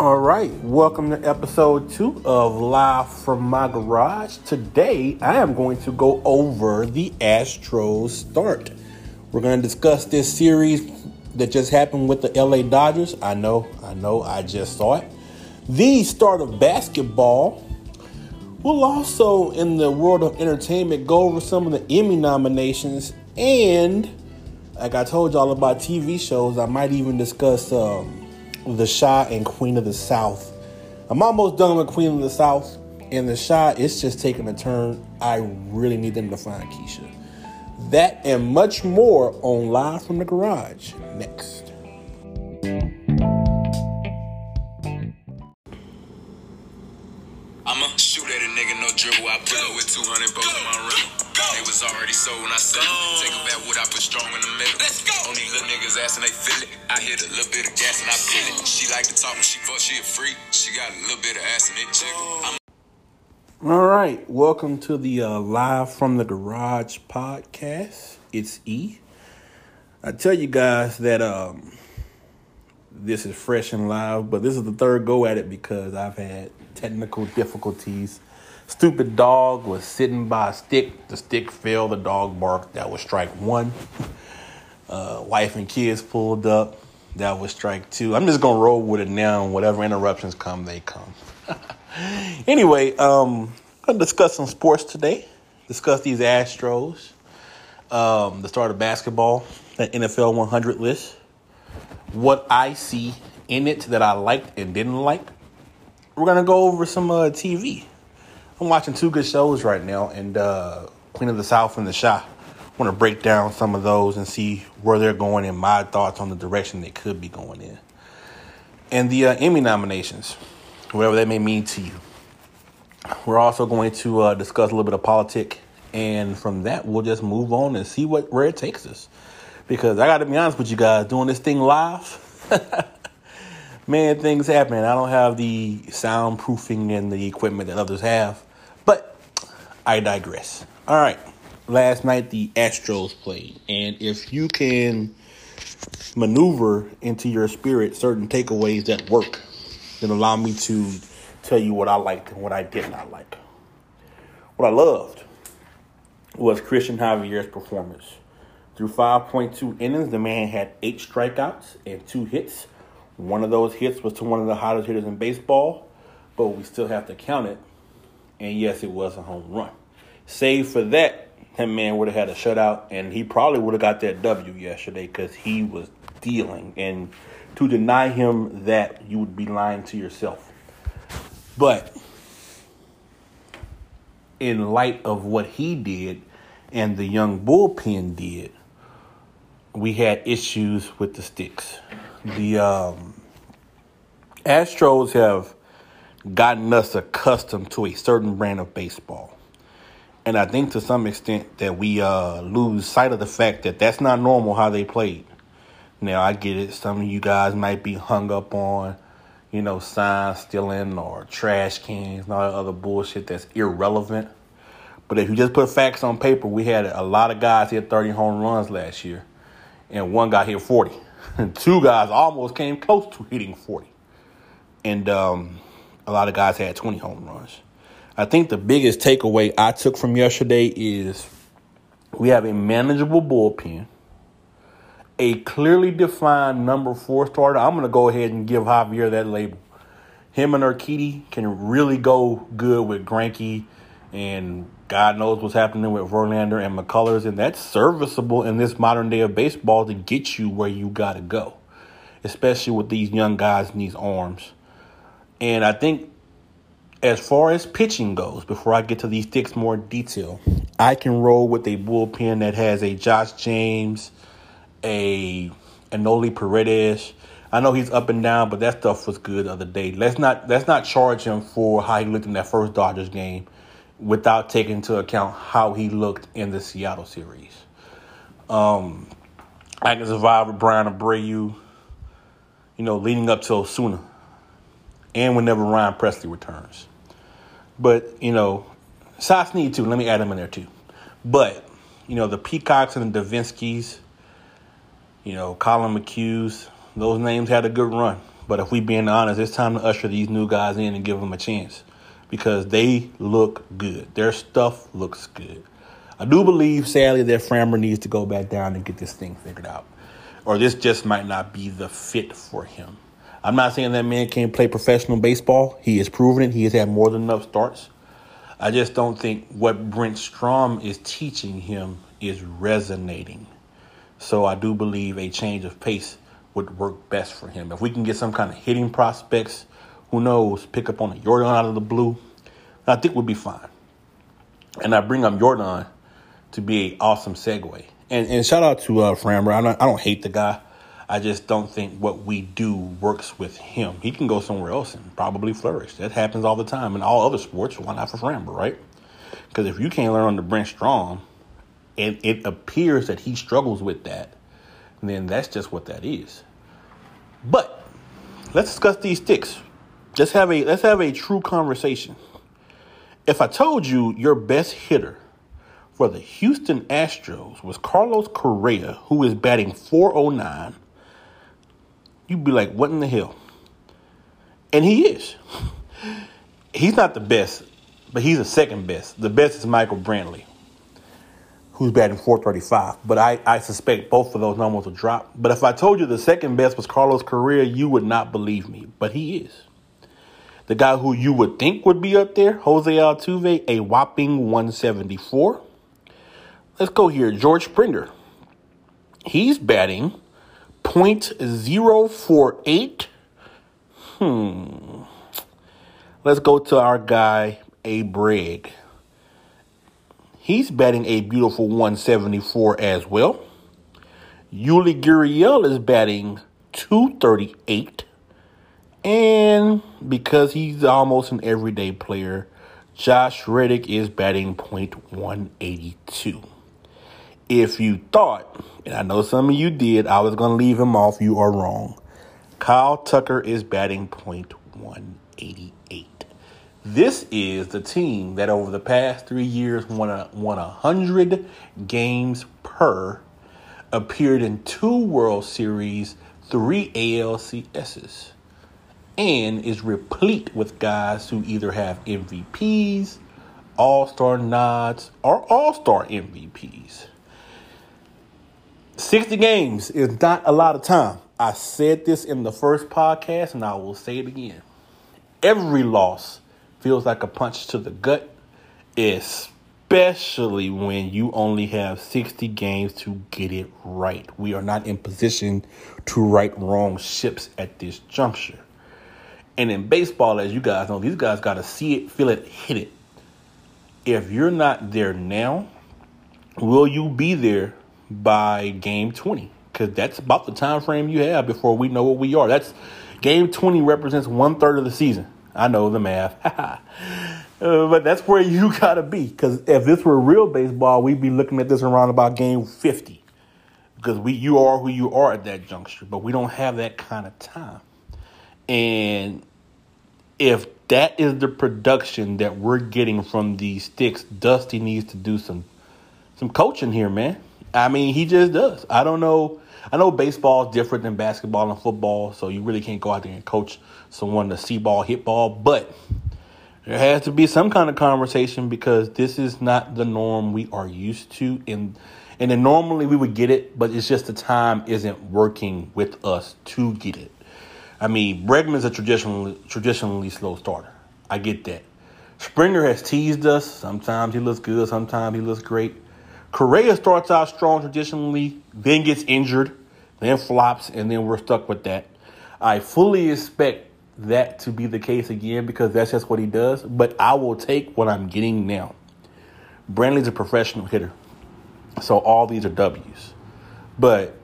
All right, welcome to episode two of Live from My Garage. Today, I am going to go over the Astros start. We're going to discuss this series that just happened with the LA Dodgers. I know, I know, I just saw it. The start of basketball. We'll also, in the world of entertainment, go over some of the Emmy nominations. And, like I told y'all about TV shows, I might even discuss. Um, the Chi and Queen of the South. I'm almost done with Queen of the South, and the Chi it's just taking a turn. I really need them to find Keisha. That and much more on Live from the Garage next. Already sold when I said it. Take a back what I put strong in the middle. Let's go. On these little niggas ass and they feel it. I hit a little bit of gas and I feel it. She like to talk when she fuck, she a freak. She got a little bit of ass and it jiggle. I'm All right, welcome to the uh, Live from the Garage podcast. It's E. I tell you guys that um, this is fresh and live, but this is the third go at it because I've had technical difficulties. Stupid dog was sitting by a stick. The stick fell. The dog barked. That was strike one. Uh, wife and kids pulled up. That was strike two. I'm just gonna roll with it now, and whatever interruptions come, they come. anyway, um, I'm gonna discuss some sports today. Discuss these Astros. Um, the start of basketball, that NFL 100 list. What I see in it that I liked and didn't like. We're gonna go over some uh, TV. I'm watching two good shows right now, and uh, Queen of the South and the Chi. I want to break down some of those and see where they're going and my thoughts on the direction they could be going in. And the uh, Emmy nominations, whatever that may mean to you. We're also going to uh, discuss a little bit of politics, and from that, we'll just move on and see what where it takes us. Because I got to be honest with you guys, doing this thing live, man, things happen. I don't have the soundproofing and the equipment that others have, I digress. All right, last night the Astros played, and if you can maneuver into your spirit certain takeaways that work, then allow me to tell you what I liked and what I did not like. What I loved was Cristian Javier's performance. Through 5.2 innings, the man had eight strikeouts and two hits. One of those hits was to one of the hottest hitters in baseball, but we still have to count it. And yes, it was a home run. Save for that, that man would have had a shutout, and he probably would have got that W yesterday because he was dealing. And to deny him that, you would be lying to yourself. But in light of what he did and the young bullpen did, we had issues with the sticks. The um, Astros have gotten us accustomed to a certain brand of baseball. And I think to some extent that we uh, lose sight of the fact that that's not normal how they played. Now, I get it. Some of you guys might be hung up on, you know, sign stealing or trash cans and all that other bullshit that's irrelevant. But if you just put facts on paper, we had a lot of guys hit 30 home runs last year, and one guy hit 40. And two guys almost came close to hitting 40. And um, a lot of guys had 20 home runs. I think the biggest takeaway I took from yesterday is we have a manageable bullpen, a clearly defined number four starter. I'm going to go ahead and give Javier that label. Him and Urquidy can really go good with Greinke, and God knows what's happening with Verlander and McCullers, and that's serviceable in this modern day of baseball to get you where you got to go, especially with these young guys and these arms. And I think as far as pitching goes, before I get to these sticks more detail, I can roll with a bullpen that has a Josh James, a Enoli Paredes. I know he's up and down, but that stuff was good the other day. Let's not let's not charge him for how he looked in that first Dodgers game without taking into account how he looked in the Seattle series. Um, I can survive with Bryan Abreu, you know, leading up to Osuna and whenever Ryan Pressly returns. But, you know, Sox need too. Let me add him in there too. But, you know, the Peacocks and the Devenskis, you know, Collin McHugh's, those names had a good run. But if we being honest, it's time to usher these new guys in and give them a chance because they look good. Their stuff looks good. I do believe, sadly, that Framber needs to go back down and get this thing figured out, or this just might not be the fit for him. I'm not saying that man can't play professional baseball. He has proven it. He has had more than enough starts. I just don't think what Brent Strom is teaching him is resonating. So I do believe a change of pace would work best for him. If we can get some kind of hitting prospects, who knows, pick up on a Jordan out of the blue, I think we'll be fine. And I bring up Jordan to be an awesome segue. And, and shout out to uh, Framber. I don't, I don't hate the guy. I just don't think what we do works with him. He can go somewhere else and probably flourish. That happens all the time in all other sports. Why not for Framber, right? Because if you can't learn under Brent Strom, and it appears that he struggles with that, then that's just what that is. But let's discuss these sticks. Let's have a let's have a true conversation. If I told you your best hitter for the Houston Astros was Carlos Correa, who is batting 409 you'd be like, what in the hell? And he is. He's not the best, but he's the second best. The best is Michael Brantley, who's batting 435. But I, I suspect both of those numbers will drop. But if I told you the second best was Carlos Correa, you would not believe me. But he is. The guy who you would think would be up there, Jose Altuve, a whopping 174. Let's go here. George Springer. He's batting 0.048. Hmm. Let's go to our guy, A. Brigg. He's batting a beautiful 174 as well. Yuli Gurriel is batting 238. And because he's almost an everyday player, Josh Reddick is batting .182. If you thought, and I know some of you did, I was going to leave him off, you are wrong. Kyle Tucker is batting point 188. This is the team that over the past three years won a, won 100 games per, appeared in two World Series, three ALCSs, and is replete with guys who either have MVPs, All Star nods, or All Star MVPs. 60 games is not a lot of time. I said this in the first podcast and I will say it again. Every loss feels like a punch to the gut, especially when you only have 60 games to get it right. We are not in position to right wrong ships at this juncture. And in baseball, as you guys know, these guys got to see it, feel it, hit it. If you're not there now, will you be there by game 20 because that's about the time frame you have before we know what we are. That's game 20 represents one third of the season. I know the math. uh, but that's where you got to be because if this were real baseball, we'd be looking at this around about game 50 because we you are who you are at that juncture, but we don't have that kind of time. And if that is the production that we're getting from these sticks, Dusty needs to do some some coaching here, man. I mean, he just does. I don't know. I know baseball is different than basketball and football, so you really can't go out there and coach someone to see ball, hit ball. But there has to be some kind of conversation because this is not the norm we are used to. And and then normally we would get it, but it's just the time isn't working with us to get it. I mean, Bregman's a traditionally traditionally slow starter. I get that. Springer has teased us. Sometimes he looks good, sometimes he looks great. Correa starts out strong traditionally, then gets injured, then flops, and then we're stuck with that. I fully expect that to be the case again because that's just what he does, but I will take what I'm getting now. Brantley's a professional hitter, so all these are W's. But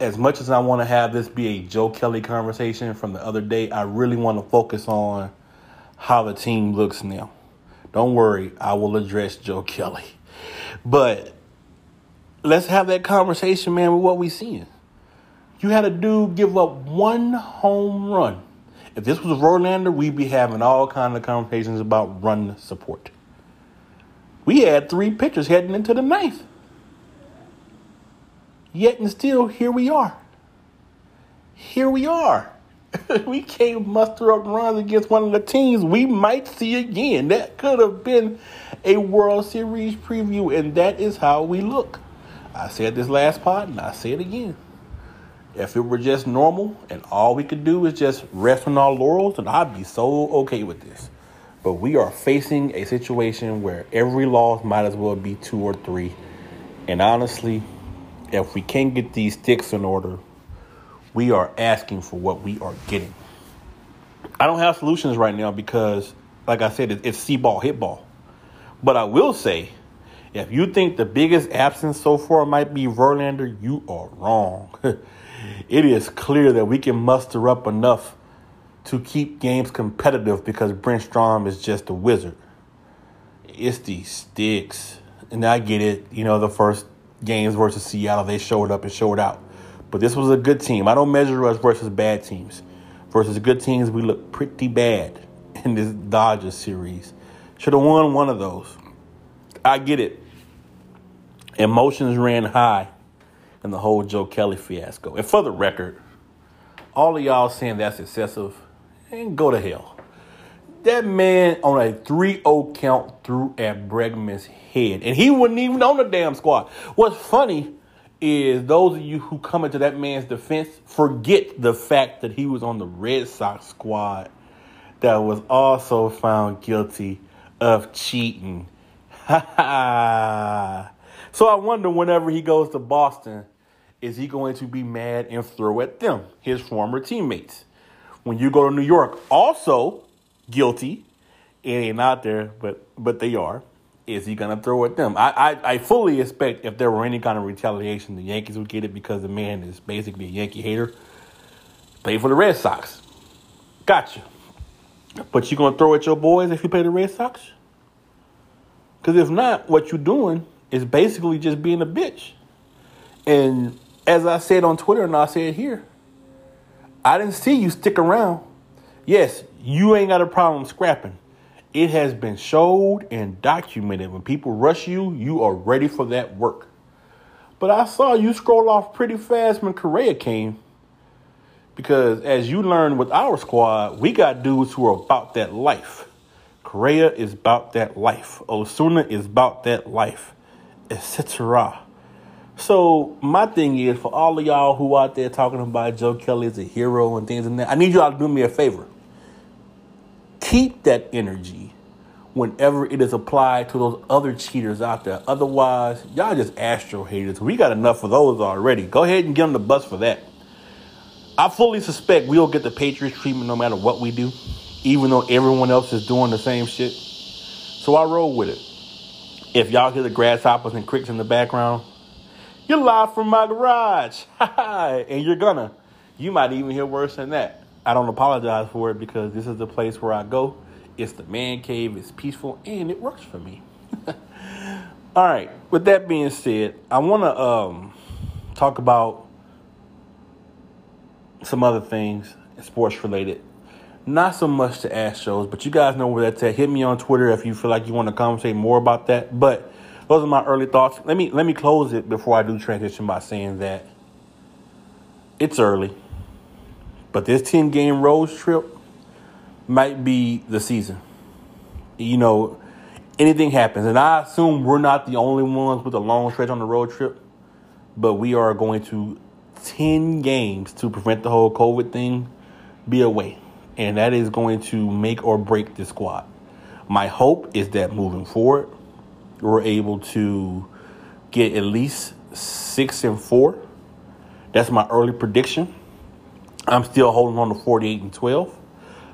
as much as I want to have this be a Joe Kelly conversation from the other day, I really want to focus on how the team looks now. Don't worry, I will address Joe Kelly. But let's have that conversation, man, with what we seeing. You had a dude give up one home run. If this was Verlander, we'd be having all kind of conversations about run support. We had three pitchers heading into the ninth. Yet and still, here we are. Here we are. we can't muster up runs against one of the teams we might see again. That could have been a World Series preview, and that is how we look. I said this last part, and I say it again. If it were just normal and all we could do is just rest on our laurels, then I'd be so okay with this. But we are facing a situation where every loss might as well be two or three. And honestly, if we can't get these sticks in order, we are asking for what we are getting. I don't have solutions right now because, like I said, it's see ball, hit ball. But I will say, if you think the biggest absence so far might be Verlander, you are wrong. it is clear that we can muster up enough to keep games competitive because Brent Strom is just a wizard. It's these sticks. And I get it. You know, the first games versus Seattle, they showed up and showed out. But this was a good team. I don't measure us versus bad teams. Versus good teams, we look pretty bad in this Dodgers series. Should have won one of those. I get it. Emotions ran high in the whole Joe Kelly fiasco. And for the record, all of y'all saying that's excessive, and go to hell. That man on a 3 0 count threw at Bregman's head, and he wasn't even on the damn squad. What's funny is those of you who come into that man's defense forget the fact that he was on the Red Sox squad that was also found guilty of cheating. so I wonder whenever he goes to Boston, is he going to be mad and throw at them, his former teammates? When you go to New York, also guilty, it ain't out there, but but they are. Is he gonna throw at them? I, I, I fully expect if there were any kind of retaliation, the Yankees would get it because the man is basically a Yankee hater. Play for the Red Sox. Gotcha. But you gonna throw at your boys if you play the Red Sox? Because if not, what you're doing is basically just being a bitch. And as I said on Twitter and I said here, I didn't see you stick around. Yes, you ain't got a problem scrapping. It has been showed and documented. When people rush you, you are ready for that work. But I saw you scroll off pretty fast when Correa came. Because as you learned with our squad, we got dudes who are about that life. Correa is about that life. Osuna is about that life, etc. So my thing is for all of y'all who out there talking about Joe Kelly as a hero and things and that, I need y'all to do me a favor. Keep that energy whenever it is applied to those other cheaters out there. Otherwise, y'all just Astro haters. We got enough of those already. Go ahead and get on the bus for that. I fully suspect we'll get the Patriots treatment no matter what we do, even though everyone else is doing the same shit. So I roll with it. If y'all hear the grasshoppers and crickets in the background, you're live from my garage. and you're gonna. You might even hear worse than that. I don't apologize for it because this is the place where I go. It's the man cave, it's peaceful, and it works for me. All right, with that being said, I want to um, talk about some other things, sports related. Not so much to Astros, but you guys know where that's at. Hit me on Twitter if you feel like you want to conversate more about that. But those are my early thoughts. Let me let me close it before I do transition by saying that it's early, but this ten game road trip might be the season. You know, anything happens, and I assume we're not the only ones with a long stretch on the road trip, but we are going to ten games to prevent the whole COVID thing be away, and that is going to make or break the squad. My hope is that moving forward we're able to get at least six and four. That's my early prediction. I'm still holding on to 48 and 12.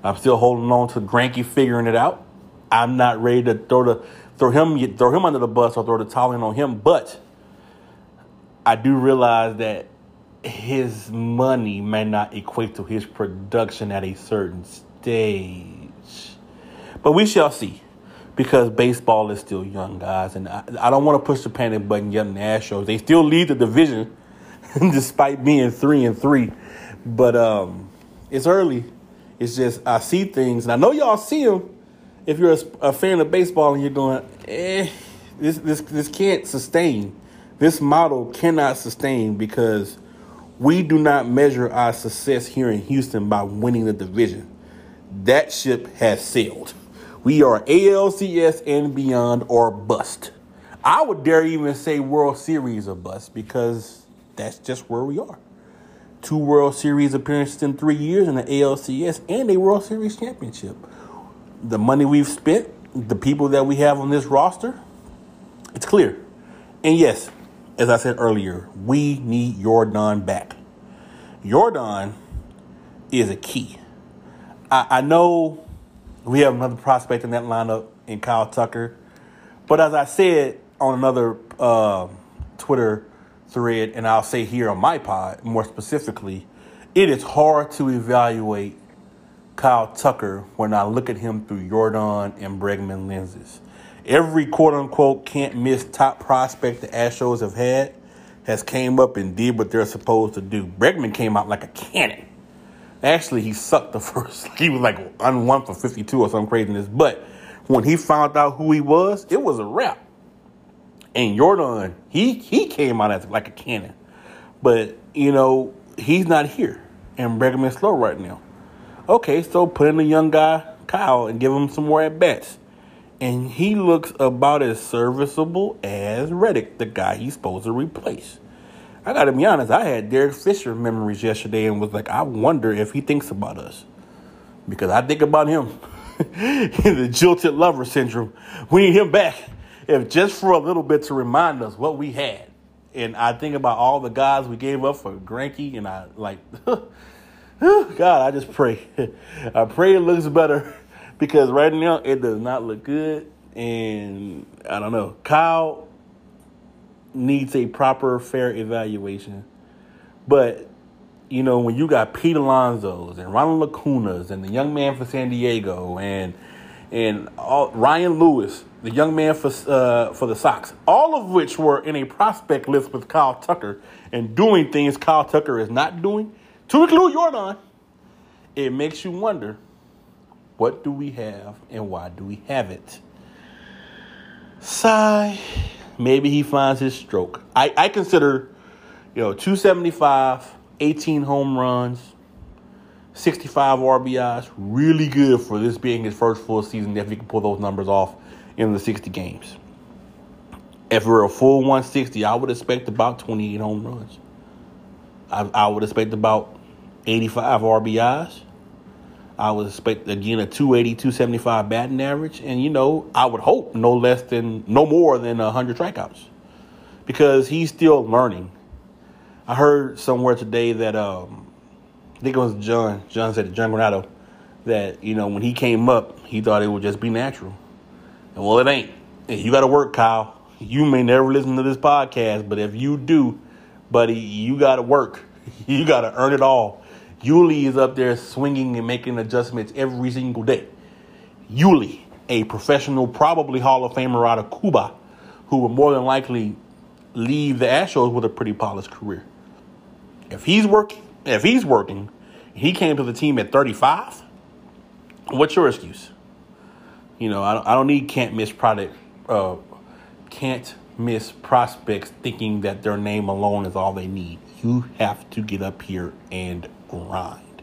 I'm still holding on to Greinke figuring it out. I'm not ready to throw the throw him throw him under the bus or throw the towel in on him, but I do realize that his money may not equate to his production at a certain stage. But we shall see because baseball is still young, guys. And I, I don't want to push the panic button yet in the Astros. They still lead the division despite being three and three. But um, it's early. It's just I see things, and I know y'all see them. If you're a, a fan of baseball and you're going, eh, this this this can't sustain. This model cannot sustain because We do not measure our success here in Houston by winning the division. That ship has sailed. We are ALCS and beyond or bust. I would dare even say World Series or bust because that's just where we are. Two World Series appearances in three years in the ALCS and a World Series championship. The money we've spent, the people that we have on this roster, it's clear. And yes, as I said earlier, we need Yordan back. Yordan is a key. I, I know we have another prospect in that lineup in Kyle Tucker. But as I said on another uh, Twitter thread, and I'll say here on my pod more specifically, it is hard to evaluate Kyle Tucker when I look at him through Jordan and Bregman lenses. Every quote unquote can't miss top prospect the Astros have had has came up and did what they're supposed to do. Bregman came out like a cannon. Actually, he sucked the first. He was like on one for 52 or some craziness. But when he found out who he was, it was a wrap. And Jordan, he he came out as like a cannon. But, you know, he's not here. And Bregman's slow right now. Okay, so put in a young guy, Kyle, and give him some more at bats. And he looks about as serviceable as Reddick, the guy he's supposed to replace. I gotta be honest, I had Derek Fisher memories yesterday and was like, I wonder if he thinks about us. Because I think about him. The jilted lover syndrome. We need him back. If just for a little bit to remind us what we had. And I think about all the guys we gave up for Greinke, and I like, God, I just pray. I pray it looks better because right now it does not look good. And I don't know. Kyle needs a proper, fair evaluation. But, you know, when you got Pete Alonso's and Ronald Acuña's and the young man for San Diego and and all, Ryan Lewis, the young man for uh, for the Sox, all of which were in a prospect list with Kyle Tucker and doing things Kyle Tucker is not doing, to include Yordan, it makes you wonder what do we have and why do we have it? Sigh maybe he finds his stroke. I, I consider, you know, 275, 18 home runs, 65 RBIs, really good for this being his first full season if he can pull those numbers off in the 60 games. If we're a full 160, I would expect about 28 home runs. I, I would expect about 85 RBIs. I would expect again a 280, 275 batting average, and you know I would hope no less than no more than 100 strikeouts, because he's still learning. I heard somewhere today that um, I think it was John. John said to John Granado that you know when he came up, he thought it would just be natural, and well, it ain't. You got to work, Kyle. You may never listen to this podcast, but if you do, buddy, you got to work. You got to earn it all. Yuli is up there swinging and making adjustments every single day. Yuli, a professional, probably Hall of Famer out of Cuba, who will more than likely leave the Astros with a pretty polished career. If he's working, if he's working, he came to the team at 35. What's your excuse? You know, I don't, I don't need can't miss product, uh, can't miss prospects thinking that their name alone is all they need. You have to get up here and grind.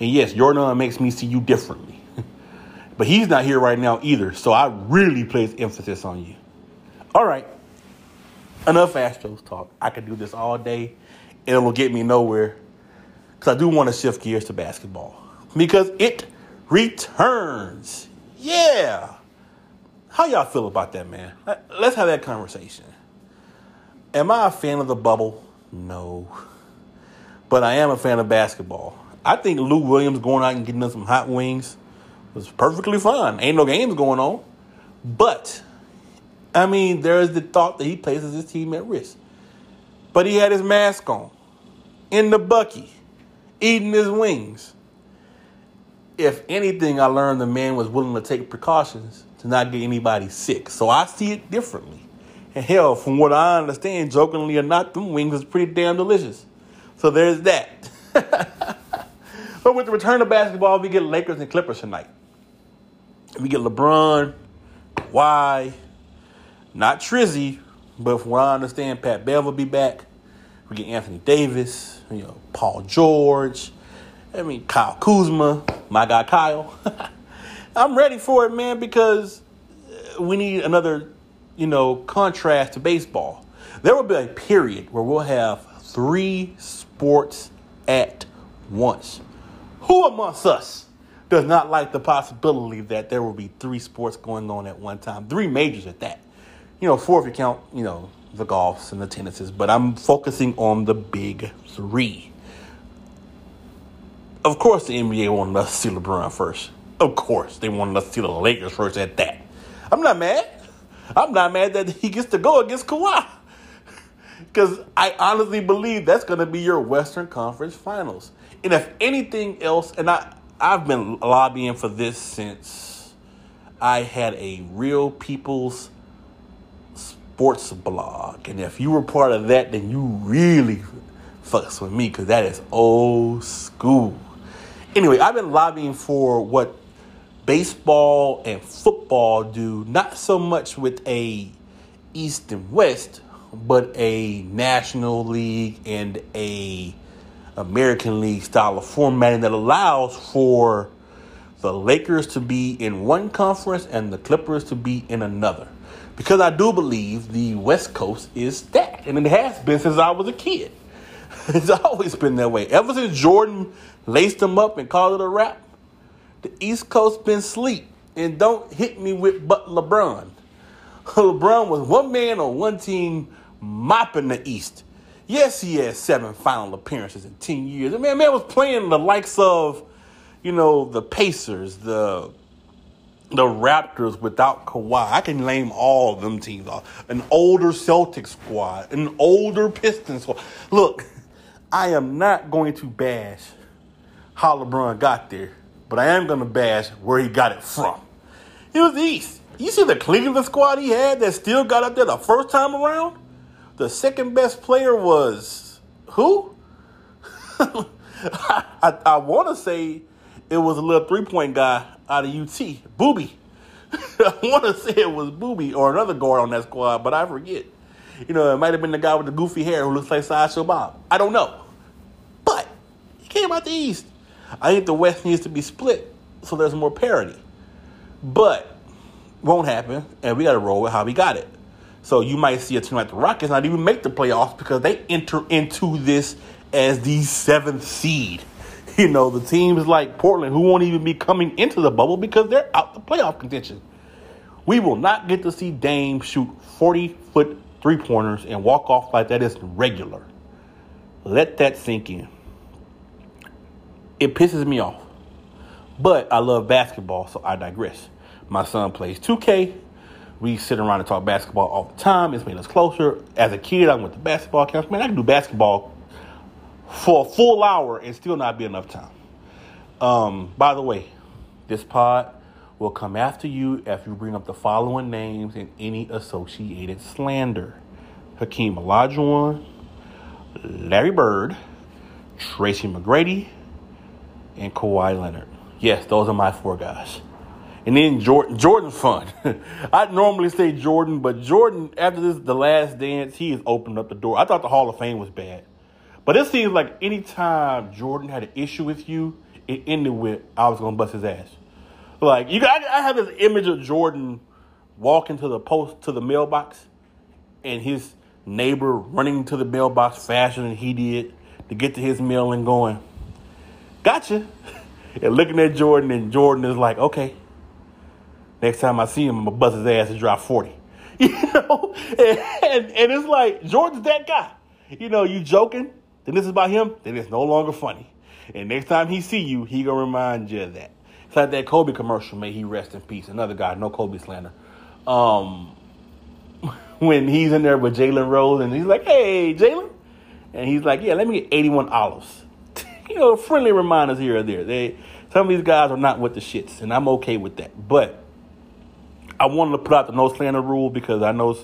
And yes, Yordan makes me see you differently. but he's not here right now either, so I really place emphasis on you. All right. Enough Astros talk. I could do this all day, and it'll get me nowhere. Because I do want to shift gears to basketball. Because it returns. Yeah. How y'all feel about that, man? Let's have that conversation. Am I a fan of the bubble? No but I am a fan of basketball. I think Lou Williams going out and getting us some hot wings was perfectly fine. Ain't no games going on. But, I mean, there is the thought that he places his team at risk. But he had his mask on, in the bucky, eating his wings. If anything, I learned the man was willing to take precautions to not get anybody sick. So I see it differently. And hell, from what I understand, jokingly or not, them wings is pretty damn delicious. So there's that. but with the return of basketball, we get Lakers and Clippers tonight. We get LeBron, Kawhi, not Trizzy, but from what I understand, Pat Bev will be back. We get Anthony Davis, you know, Paul George. I mean, Kyle Kuzma, my guy Kyle. I'm ready for it, man, because uh, we need another, you know, contrast to baseball. There will be a period where we'll have three sports at once. Who amongst us does not like the possibility that there will be three sports going on at one time? Three majors at that. You know, four if you count, you know, the golfs and the tennises, but I'm focusing on the big three. Of course, the NBA wanted us to see LeBron first. Of course, they wanted us to see the Lakers first at that. I'm not mad. I'm not mad that he gets to go against Kawhi. Because I honestly believe that's going to be your Western Conference Finals. And if anything else, and I, I've been lobbying for this since I had a real people's sports blog. And if you were part of that, then you really fucks with me because that is old school. Anyway, I've been lobbying for what baseball and football do, not so much with a East and West, but a National League and a American League style of formatting that allows for the Lakers to be in one conference and the Clippers to be in another. Because I do believe the West Coast is stacked, and it has been since I was a kid. It's always been that way. Ever since Jordan laced them up and called it a wrap, the East Coast been sleep. And don't hit me with but LeBron. LeBron was one man on one team mopping the East. Yes, he had seven final appearances in 10 years. Man, man was playing the likes of, you know, the Pacers, the the Raptors without Kawhi. I can name all of them teams off. An older Celtics squad, an older Pistons squad. Look, I am not going to bash how LeBron got there, but I am going to bash where he got it from. It was the East. You see the Cleveland squad he had that still got up there the first time around? The second best player was who? I, I, I want to say it was a little three point guy out of UT, Booby. I want to say it was Booby or another guard on that squad, but I forget. You know, it might have been the guy with the goofy hair who looks like Sideshow Bob. I don't know. But he came out the East. I think the West needs to be split so there's more parity. But won't happen, and we got to roll with how we got it. So you might see a team like the Rockets not even make the playoffs because they enter into this as the seventh seed. You know, the teams like Portland who won't even be coming into the bubble because they're out the playoff contention. We will not get to see Dame shoot 40 foot three pointers and walk off like that is regular. Let that sink in. It pisses me off. But I love basketball, so I digress. My son plays 2K. We sit around and talk basketball all the time. It's made us closer. As a kid, I went to basketball camps. Man, I can do basketball for a full hour and still not be enough time. Um, by the way, this pod will come after you if you bring up the following names and any associated slander Hakeem Olajuwon, Larry Bird, Tracy McGrady, and Kawhi Leonard. Yes, those are my four guys. And then Jordan, Jordan's fun. I'd normally say Jordan, but Jordan, after this, the last dance, he has opened up the door. I thought the Hall of Fame was bad. But it seems like anytime Jordan had an issue with you, it ended with, I was going to bust his ass. Like, you got, I have this image of Jordan walking to the post, to the mailbox, and his neighbor running to the mailbox faster than he did to get to his mail and going, gotcha. And looking at Jordan, and Jordan is like, okay, next time I see him, I'm going to bust his ass and drop 40. You know? And, and, and it's like, Jordan's that guy. You know, you joking, then this is about him, then it's no longer funny. And next time he see you, he gonna remind you of that. It's like that Kobe commercial, may he rest in peace. Another guy, no Kobe slander. Um, when he's in there with Jalen Rose and he's like, hey, Jalen. And he's like, yeah, let me get 81 olives. You know, friendly reminders here or there. They Some of these guys are not with the shits, and I'm okay with that. But I wanted to put out the no slander rule because I know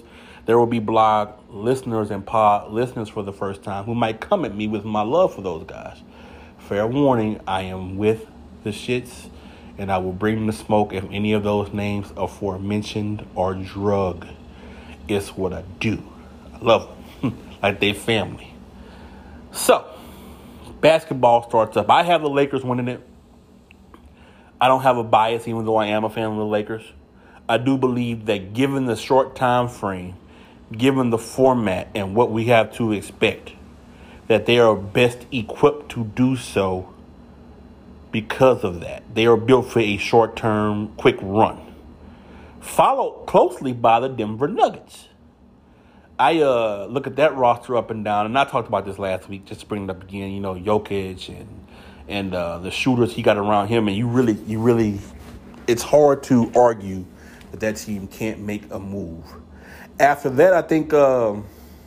there will be blog listeners and pod listeners for the first time who might come at me with my love for those guys. Fair warning, I am with the shits and I will bring the smoke if any of those names aforementioned are drug. It's what I do. I love them like they family. So, basketball starts up. I have the Lakers winning it. I don't have a bias, even though I am a fan of the Lakers. I do believe that given the short time frame, given the format and what we have to expect, that they are best equipped to do so because of that. They are built for a short term, quick run. Followed closely by the Denver Nuggets. I uh, look at that roster up and down, and I talked about this last week, just to bring it up again. You know, Jokic and and uh, the shooters he got around him, and you really, you really, it's hard to argue that that team can't make a move. After that, I think um,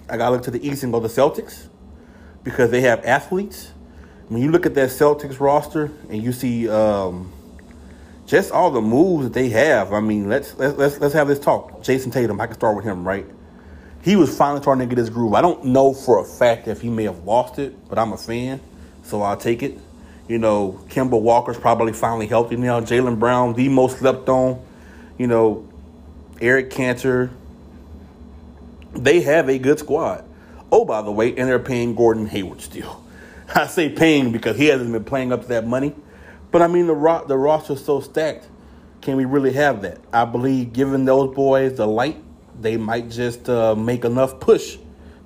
I got to look to the East and go to the Celtics because they have athletes. When you look at that Celtics roster and you see um, just all the moves that they have, I mean, let's let's let's, let's have this talk. Jayson Tatum, I can start with him, right? He was finally starting to get his groove. I don't know for a fact if he may have lost it, but I'm a fan, so I'll take it. You know, Kemba Walker's probably finally healthy now. Jaylen Brown, the most slept on. You know, Enes Kanter. They have a good squad. Oh, by the way, and they're paying Gordon Hayward still. I say paying because he hasn't been playing up to that money. But I mean, the ro- the roster's so stacked. Can we really have that? I believe, giving those boys the light, they might just uh, make enough push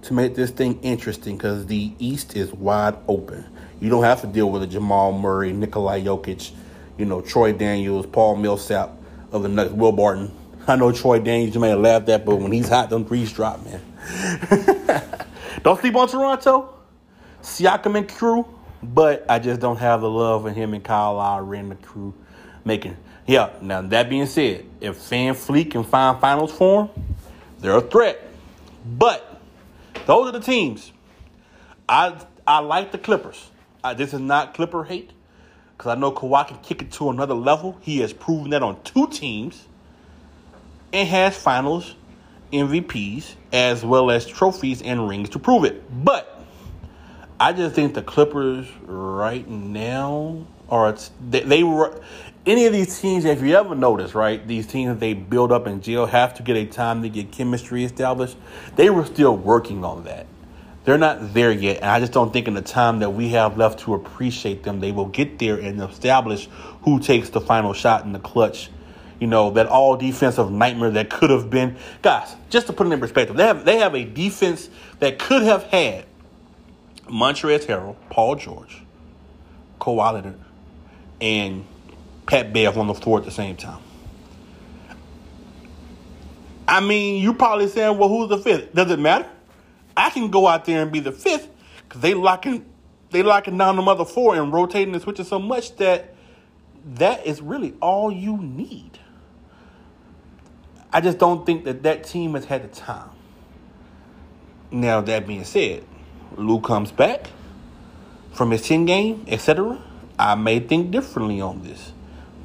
to make this thing interesting because the East is wide open. You don't have to deal with a Jamal Murray, Nikolai Jokic, you know, Troy Daniels, Paul Millsap of the Nuggets, Will Barton. I know Troy Daniels, you may have laughed at, but when he's hot, them threes drop, man. don't sleep on Toronto. Siakam and crew, but I just don't have the love for him and Kyle Lowry and the crew making. Yeah, now that being said, if VanVleet can find finals form, they're a threat. But those are the teams. I I like the Clippers. I, this is not Clipper hate because I know Kawhi can kick it to another level. He has proven that on two teams and has finals MVPs as well as trophies and rings to prove it. But I just think the Clippers right now are they, they were any of these teams. If you ever notice, right, these teams that they build up in jail have to get a time to get chemistry established. They were still working on that. They're not there yet, and I just don't think in the time that we have left to appreciate them, they will get there and establish who takes the final shot in the clutch. You know that all defensive nightmare that could have been, guys. Just to put it in perspective, they have they have a defense that could have had Montrezl Harrell, Paul George, Kawhi Leonard, and Pat Bev on the floor at the same time. I mean, you probably saying, well, who's the fifth? Does it matter? I can go out there and be the fifth because they locking they locking down the mother four and rotating and switching so much that that is really all you need. I just don't think that that team has had the time. Now that being said, Lou comes back from his 10 game, etc., I may think differently on this.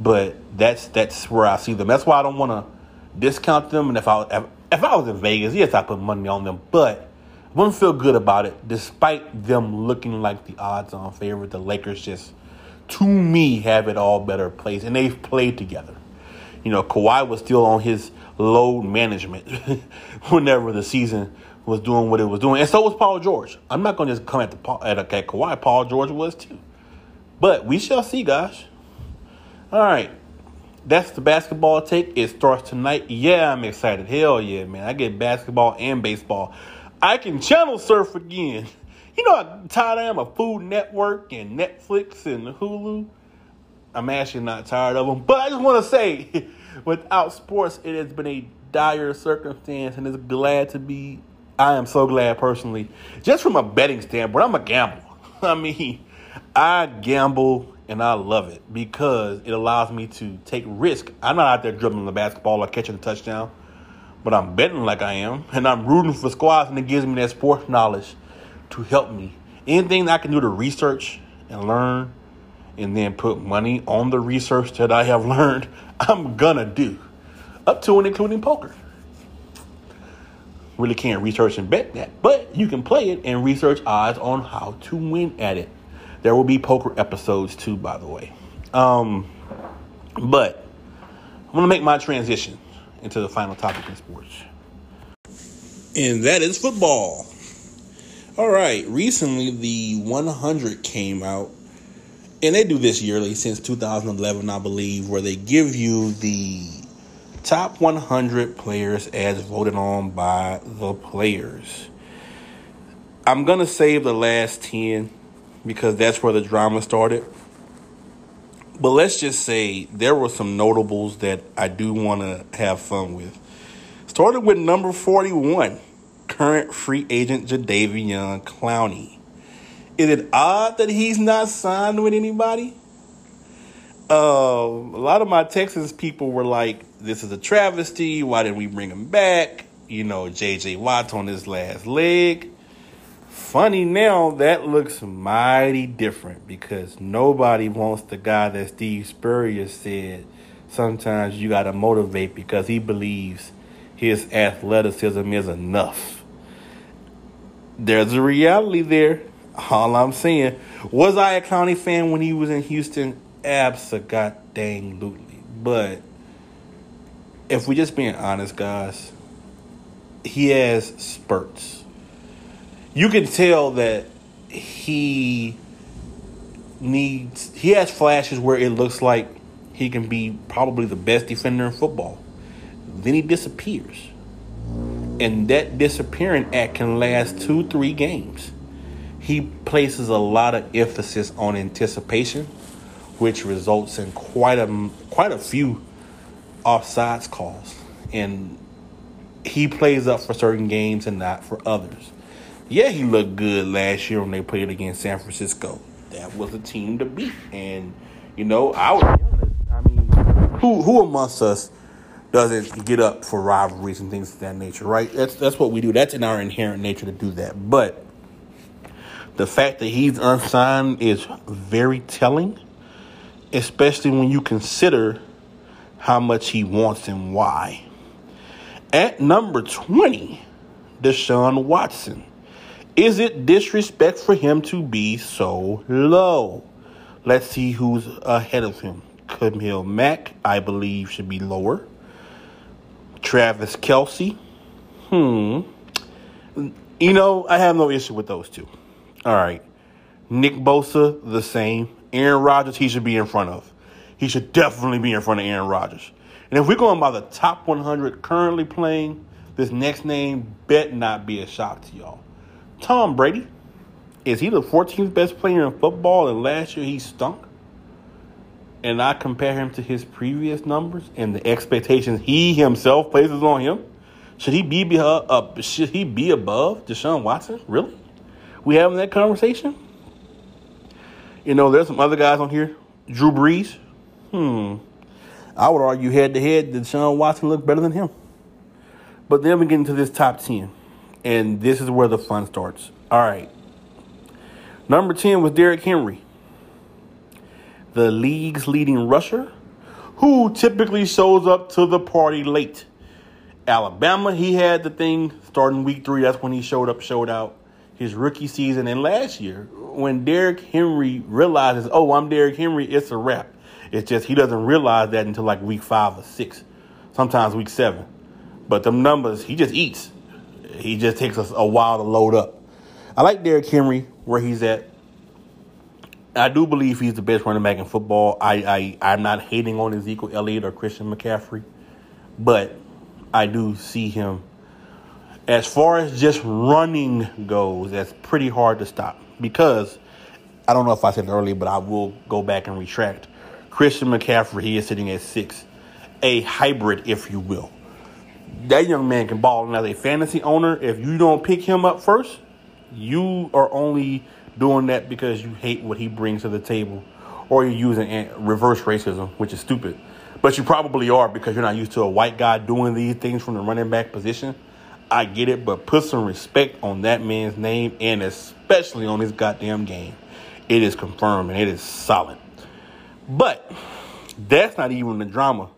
But that's that's where I see them. That's why I don't want to discount them. And if I if, I was in Vegas, yes, I put money on them, but I wouldn't feel good about it, despite them looking like the odds-on favorite. The Lakers just, to me, have it all better placed, and they've played together. You know, Kawhi was still on his load management whenever the season was doing what it was doing, and so was Paul George. I'm not going to just come at the at, at Kawhi. Paul George was too, but we shall see, guys. All right, that's the basketball take. It starts tonight. Yeah, I'm excited. Hell yeah, man! I get basketball and baseball. I can channel surf again. You know how tired I am of Food Network and Netflix and Hulu. I'm actually not tired of them, but I just want to say, without sports, it has been a dire circumstance, and it's glad to be I am so glad personally, just from a betting standpoint, I'm a gamble. I mean, I gamble and I love it because it allows me to take risk. I'm not out there dribbling the basketball or catching a touchdown, but I'm betting like I am, and I'm rooting for squads, and it gives me that sports knowledge to help me. Anything I can do to research and learn, and then put money on the research that I have learned, I'm gonna do, up to and including poker really can't research and bet that, but you can play it and research odds on how to win at it. There will be poker episodes too, by the way. Um, but I'm going to make my transition into the final topic in sports. And that is football. All right, recently the 100 came out, and they do this yearly since 2011, I believe, where they give you the top 100 players as voted on by the players. I'm going to save the last 10 because that's where the drama started. But let's just say there were some notables that I do want to have fun with. Started with number 41 current free agent Jadeveon Clowney. Is it odd that he's not signed with anybody? Uh, a lot of my Texas people were like, "This is a travesty. Why didn't we bring him back?" You know, J.J. Watt on his last leg. Funny now, that looks mighty different because nobody wants the guy that Steve Spurrier said. Sometimes you got to motivate because he believes his athleticism is enough there's a reality there. All I'm saying. Was I a Clowney fan when he was in Houston? Absolutely. But if we're just being honest, guys, he has spurts. You can tell that he needs he has flashes where it looks like he can be probably the best defender in football. Then he disappears and that disappearing act can last two, three games. He places a lot of emphasis on anticipation, which results in quite a quite a few offsides calls, and he plays up for certain games and not for others. Yeah, he looked good last year when they played against San Francisco. That was a team to beat, and you know I was. I mean, who who amongst us doesn't get up for rivalries and things of that nature, right? That's that's what we do. That's in our inherent nature to do that. But the fact that he's unsigned is very telling, especially when you consider how much he wants and why. At number 20, Deshaun Watson. Is it disrespect for him to be so low? Let's see who's ahead of him. Khalil Mack, I believe, should be lower. Travis Kelce. Hmm. You know, I have no issue with those two. All right. Nick Bosa, the same. Aaron Rodgers, he should be in front of. He should definitely be in front of Aaron Rodgers. And if we're going by the top 100 currently playing, this next name bet not be a shock to y'all. Tom Brady. Is he the 14th best player in football? And last year he stunk and I compare him to his previous numbers and the expectations he himself places on him, should he be uh, uh, should he be above Deshaun Watson? Really? We having that conversation? You know, there's some other guys on here. Drew Brees. Hmm. I would argue head to head that Deshaun Watson looked better than him. But then we get into this top 10. And this is where the fun starts. All right. Number 10 was Derrick Henry the league's leading rusher, who typically shows up to the party late. Alabama, he had the thing starting week three. That's when he showed up, showed out his rookie season. And last year, when Derrick Henry realizes, oh, I'm Derrick Henry, it's a wrap. It's just he doesn't realize that until like week five or six, sometimes week seven. But the numbers, he just eats. He just takes us a while to load up. I like Derrick Henry where he's at. I do believe he's the best running back in football. I, I I'm not hating on Ezekiel Elliott or Christian McCaffrey, but I do see him. As far as just running goes, that's pretty hard to stop because I don't know if I said it earlier, but I will go back and retract. Christian McCaffrey, he is sitting at six, a hybrid, if you will. That young man can ball, as a fantasy owner, if you don't pick him up first, you are only doing that because you hate what he brings to the table, or you're using reverse racism, which is stupid. But you probably are because you're not used to a white guy doing these things from the running back position. I get it, but put some respect on that man's name and especially on his goddamn game. It is confirmed and it is solid. But that's not even the drama.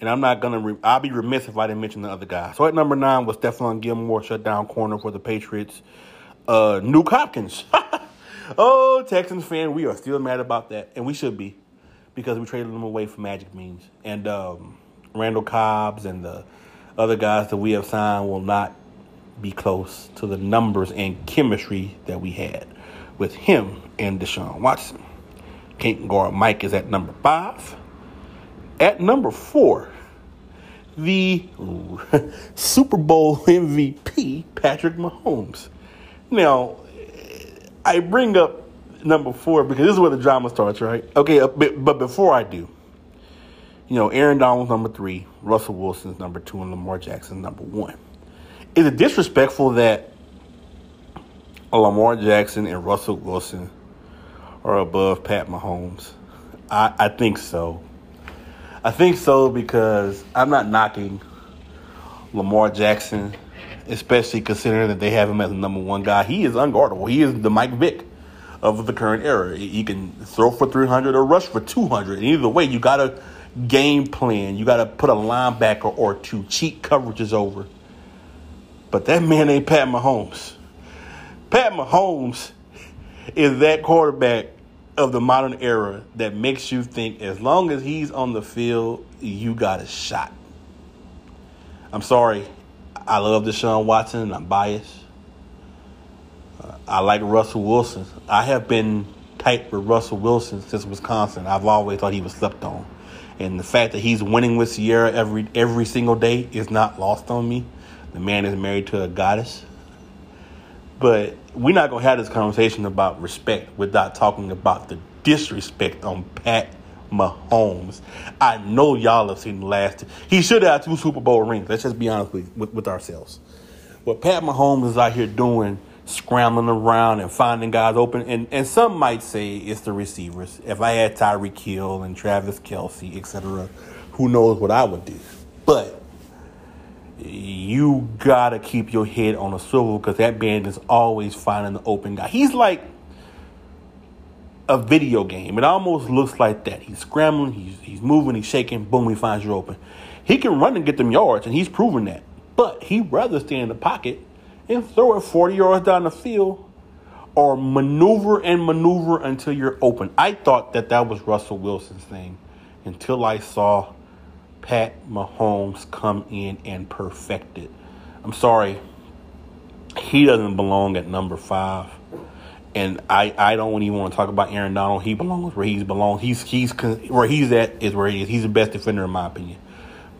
And I'm not gonna. Re- I'll be remiss if I didn't mention the other guy. So at number nine was Stephon Gilmore, shut down corner for the Patriots. Uh, Nuke Hopkins. oh, Texans fan, we are still mad about that, and we should be because we traded them away for Magic Means and um, Randall Cobbs and the other guys that we have signed will not be close to the numbers and chemistry that we had with him and Deshaun Watson. Can't Mike is at number five. At number four, the Super Bowl MVP, Patrick Mahomes. Now, I bring up number four because this is where the drama starts, right? Okay, uh, but before I do, you know, Aaron Donald's number three, Russell Wilson's number two, and Lamar Jackson's number one. Is it disrespectful that Lamar Jackson and Russell Wilson are above Pat Mahomes? I, I think so. I think so because I'm not knocking Lamar Jackson, especially considering that they have him as the number one guy. He is unguardable. He is the Mike Vick of the current era. He can throw for 300 or rush for 200. And either way, you got to game plan. You got to put a linebacker or two. Cheat coverages over. But that man ain't Pat Mahomes. Pat Mahomes is that quarterback of the modern era that makes you think as long as he's on the field, you got a shot. I'm sorry. I love Deshaun Watson and I'm biased. Uh, I like Russell Wilson. I have been tight with Russell Wilson since Wisconsin. I've always thought he was slept on. And the fact that he's winning with Ciara every every single day is not lost on me. The man is married to a goddess. But we're not gonna have this conversation about respect without talking about the disrespect on Pat Mahomes. I know y'all have seen the last. He should have two Super Bowl rings. Let's just be honest with, with, with ourselves. What Pat Mahomes is out here doing, scrambling around and finding guys open, and, and some might say it's the receivers. If I had Tyreek Hill and Travis Kelce, etc., who knows what I would do. But you gotta keep your head on a swivel because that band is always finding the open guy. He's like a video game. It almost looks like that. He's scrambling, he's he's moving, he's shaking, boom, he finds you open. He can run and get them yards, and he's proven that. But he'd rather stay in the pocket and throw it 40 yards down the field or maneuver and maneuver until you're open. I thought that that was Russell Wilson's thing until I saw Pat Mahomes come in and perfect it. I'm sorry, he doesn't belong at number five. And I, I don't even want to talk about Aaron Donald. He belongs where he's belongs. He's he's where he's at is where he is. He's the best defender in my opinion.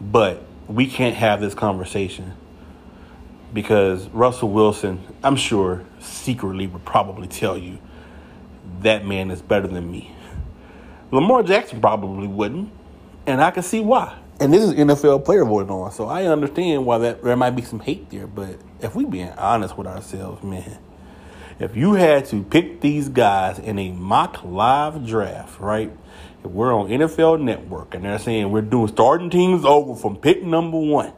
But we can't have this conversation because Russell Wilson, I'm sure, secretly would probably tell you that man is better than me. Lamar Jackson probably wouldn't, and I can see why and this is NFL player voting on, so I understand why that there might be some hate there. But if we being honest with ourselves, man, if you had to pick these guys in a mock live draft, right? If we're on NFL Network and they're saying we're doing starting teams over from pick number one,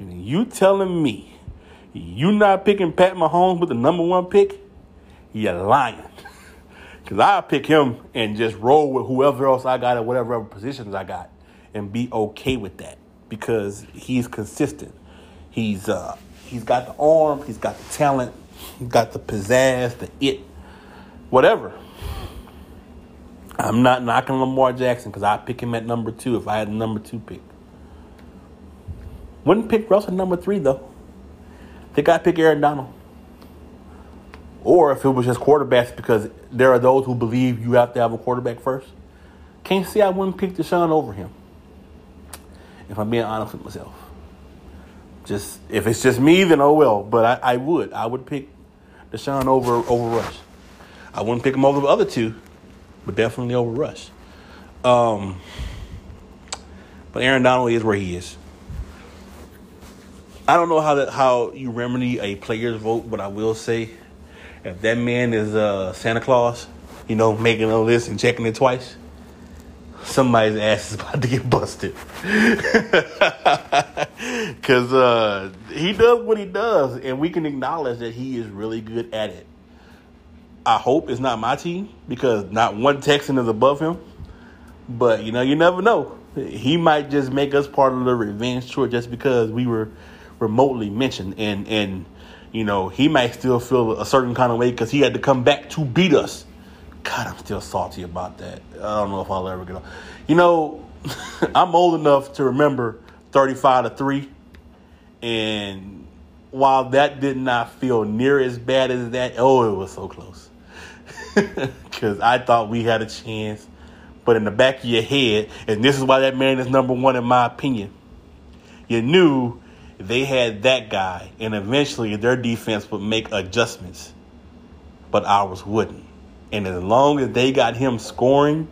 and you telling me you not picking Pat Mahomes with the number one pick, you're lying. Cause I pick him and just roll with whoever else I got at whatever positions I got and be okay with that because he's consistent. He's uh, he's got the arm, he's got the talent, he's got the pizzazz, the it, whatever. I'm not knocking Lamar Jackson because I pick him at number two if I had a number two pick. Wouldn't pick Russell number three though. Think I'd pick Aaron Donald. Or if it was just quarterbacks, because there are those who believe you have to have a quarterback first. Can't see I wouldn't pick Deshaun over him if I'm being honest with myself. Just if it's just me, then oh well. But I, I would. I would pick Deshaun over over Rush. I wouldn't pick him over the other two, but definitely over Rush. Um, but Aaron Donald is where he is. I don't know how that how you remedy a player's vote, but I will say, if that man is uh, Santa Claus, you know, making a list and checking it twice, somebody's ass is about to get busted. Because uh, he does what he does, and we can acknowledge that he is really good at it. I hope it's not my team because not one Texan is above him. But, you know, you never know. He might just make us part of the revenge tour just because we were remotely mentioned. And, and you know, he might still feel a certain kind of way because he had to come back to beat us. God, I'm still salty about that. I don't know if I'll ever get. You know, I'm old enough to remember 35 to 3 and while that did not feel near as bad as that, oh, it was so close. Because I thought we had a chance. But in the back of your head, and this is why that man is number one in my opinion, you knew they had that guy, and eventually their defense would make adjustments, but ours wouldn't. And as long as they got him scoring,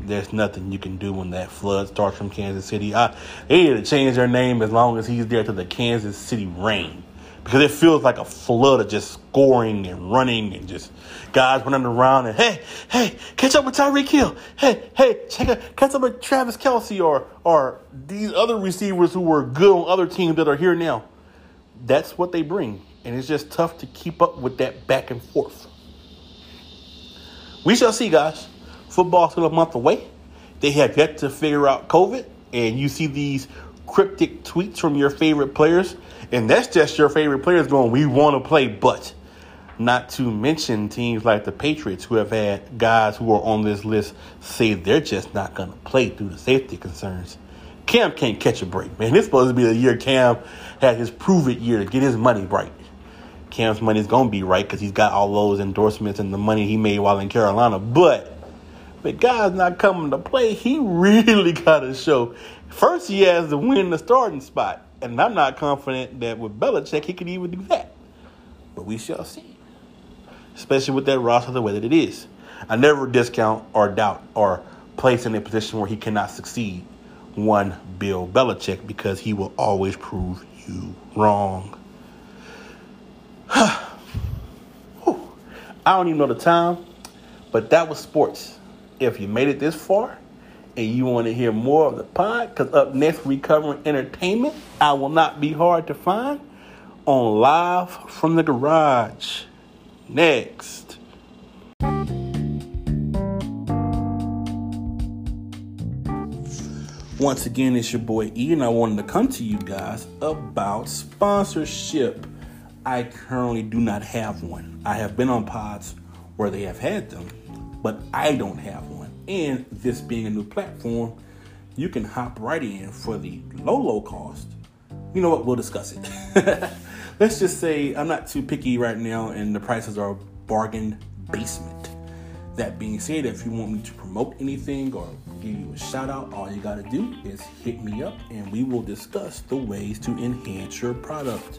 there's nothing you can do when that flood starts from Kansas City. I, they need to change their name as long as he's there to the Kansas City Rain. Because it feels like a flood of just scoring and running and just guys running around and hey, hey, catch up with Tyreek Hill. Hey, hey, check out, catch up with Travis Kelce or or these other receivers who were good on other teams that are here now. That's what they bring. And it's just tough to keep up with that back and forth. We shall see, guys. Football still a month away. They have yet to figure out COVID, and you see these cryptic tweets from your favorite players, and that's just your favorite players going, "We want to play," but not to mention teams like the Patriots who have had guys who are on this list say they're just not going to play due to safety concerns. Cam can't catch a break, man. This supposed to be the year Cam had his prove it year to get his money right. Cam's money is going to be right because he's got all those endorsements and the money he made while in Carolina, but the guy's not coming to play, he really got to show. First, he has to win the starting spot. And I'm not confident that with Belichick, he could even do that. But we shall see. Especially with that roster the way that it is. I never discount or doubt or place in a position where he cannot succeed one Bill Belichick because he will always prove you wrong. I don't even know the time, but that was sports if you made it this far and you want to hear more of the pod, because up next we covering entertainment. I will not be hard to find on Live from the Garage. Next. Once again, it's your boy and I wanted to come to you guys about sponsorship. I currently do not have one. I have been on pods where they have had them, but I don't have one. And this being a new platform, you can hop right in for the low, low cost. You know what? We'll discuss it. Let's just say I'm not too picky right now, and the prices are bargain basement. That being said, if you want me to promote anything or give you a shout out, all you got to do is hit me up and we will discuss the ways to enhance your product.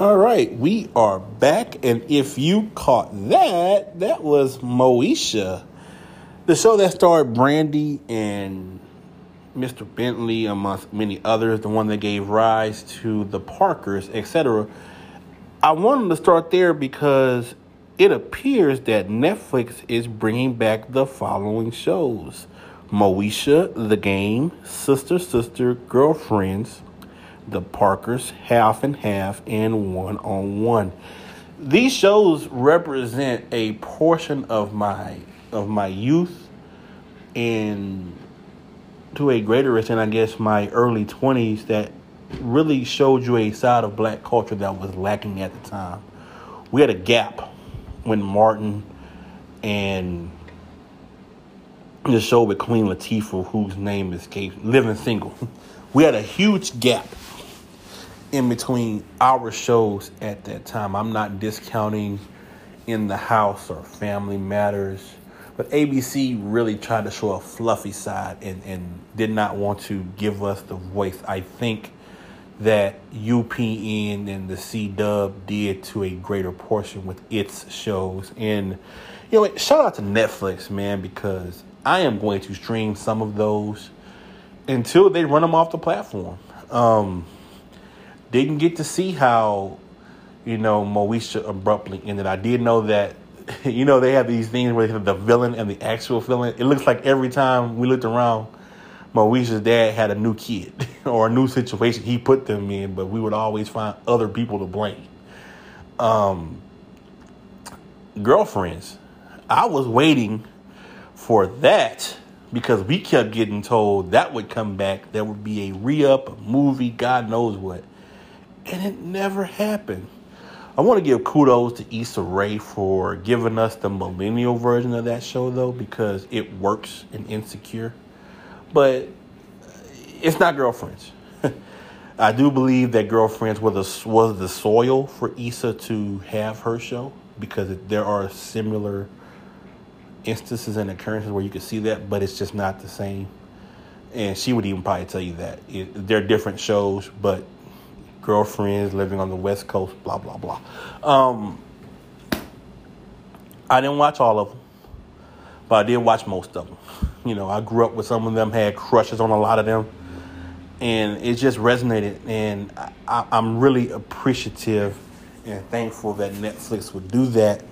All right, we are back, and if you caught that, that was Moesha, the show that starred Brandy and Mr. Bentley, amongst many others, the one that gave rise to the Parkers, etc. I wanted to start there because it appears that Netflix is bringing back the following shows Moesha, The Game, Sister Sister, Girlfriends, The Parkers, Half and Half, and One on One. These shows represent a portion of my of my youth and to a greater extent, I guess, my early 20s that really showed you a side of black culture that was lacking at the time. We had a gap when Martin and the show with Queen Latifah, whose name escapes, Living Single. We had a huge gap in between our shows at that time. I'm not discounting In the House or Family Matters, but ABC really tried to show a fluffy side and, and did not want to give us the voice. I think that UPN and the C Dub did to a greater portion with its shows. And you know, shout out to Netflix, man, because I am going to stream some of those until they run them off the platform. Um, didn't get to see how, you know, Moesha abruptly ended. I did know that, you know, they have these things where they have the villain and the actual villain. It looks like every time we looked around, Moesha's dad had a new kid or a new situation he put them in, but we would always find other people to blame. Um, girlfriends. I was waiting for that because we kept getting told that would come back. There would be a re up, movie, God knows what. And it never happened. I want to give kudos to Issa Rae for giving us the millennial version of that show, though, because it works in Insecure. But it's not Girlfriends. I do believe that Girlfriends was the, was the soil for Issa to have her show because there are similar instances and occurrences where you can see that, but it's just not the same. And she would even probably tell you that it, they're different shows, but girlfriends living on the West Coast, blah blah blah. Um, I didn't watch all of them, but I did watch most of them. You know, I grew up with some of them, had crushes on a lot of them, and it just resonated. And I, I'm really appreciative and thankful that Netflix would do that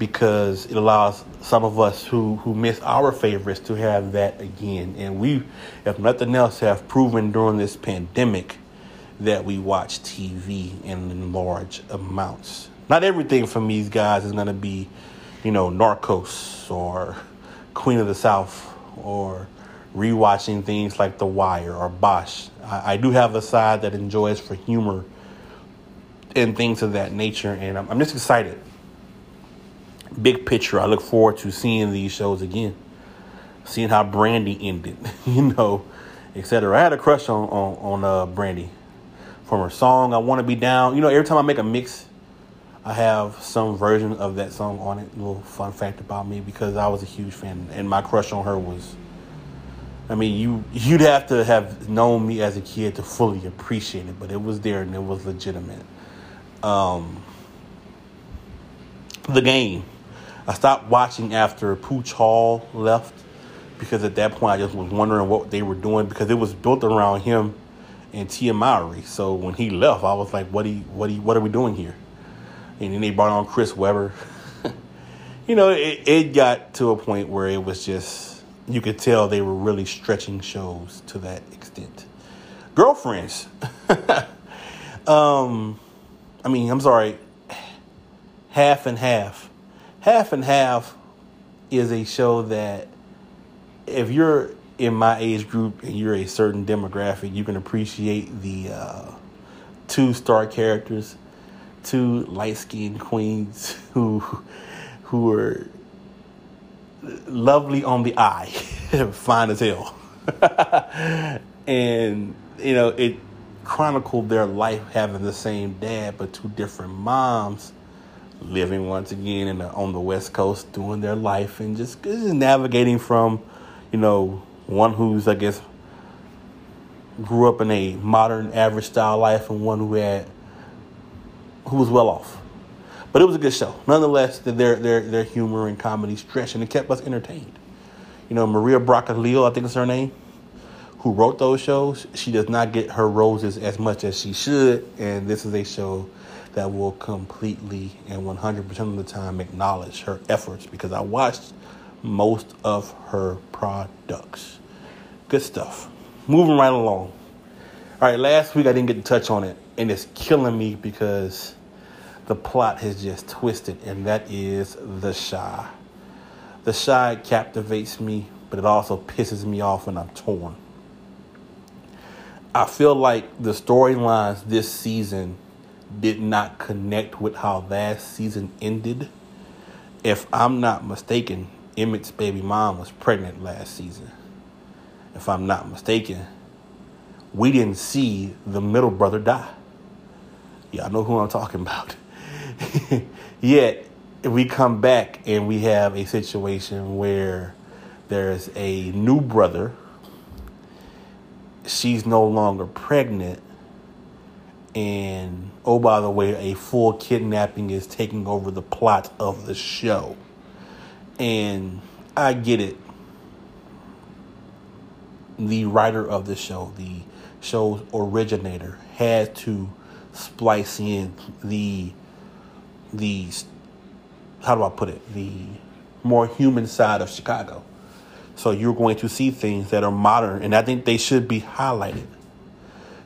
because it allows some of us who, who miss our favorites to have that again. And we, if nothing else, have proven during this pandemic that we watch TV in large amounts. Not everything from these guys is going to be, you know, Narcos or Queen of the South or rewatching things like The Wire or Bosch. I, I do have a side that enjoys for humor and things of that nature, and I'm, I'm just excited big picture, I look forward to seeing these shows again, seeing how Brandy ended, you know, etc. I had a crush on on, on uh, Brandy from her song "I Want to Be Down." You know, every time I make a mix, I have some version of that song on it. A little fun fact about me because I was a huge fan, and my crush on her was. I mean, you you'd have to have known me as a kid to fully appreciate it, but it was there and it was legitimate. Um, the game I stopped watching after Pooch Hall left because at that point I just was wondering what they were doing because it was built around him and Tia Mowry. So when he left, I was like, "What he, what he, what are we doing here?" And then they brought on Chris Webber. you know, it, it got to a point where it was just you could tell they were really stretching shows to that extent. Girlfriends. um, I mean, I'm sorry, half and half Half and Half is a show that if you're in my age group and you're a certain demographic, you can appreciate the uh, two star characters, two light skinned queens who who are lovely on the eye, fine as hell. and you know, it chronicled their life having the same dad but two different moms living once again in the, on the West Coast, doing their life and just, just navigating from, you know, one who's I guess grew up in a modern average style life and one who had who was well off. But it was a good show. Nonetheless, their their their humor and comedy stretched and it kept us entertained. You know, Mara Brock Akil, I think is her name, who wrote those shows, she does not get her roses as much as she should, and this is a show that will completely and 100% of the time acknowledge her efforts because I watched most of her products. Good stuff. Moving right along. All right, last week I didn't get to touch on it, and it's killing me because the plot has just twisted, and that is The Chi. The Chi captivates me, but it also pisses me off, and I'm torn. I feel like the storylines this season did not connect with how last season ended. If I'm not mistaken, Emmett's baby mom was pregnant last season. If I'm not mistaken, we didn't see the middle brother die. Y'all know who I'm talking about. Yet, we come back and we have a situation where there's a new brother. She's no longer pregnant and oh, by the way, a full kidnapping is taking over the plot of the show. And I get it. The writer of the show, the show's originator, had to splice in the the how do I put it the more human side of Chicago. So you're going to see things that are modern, and I think they should be highlighted.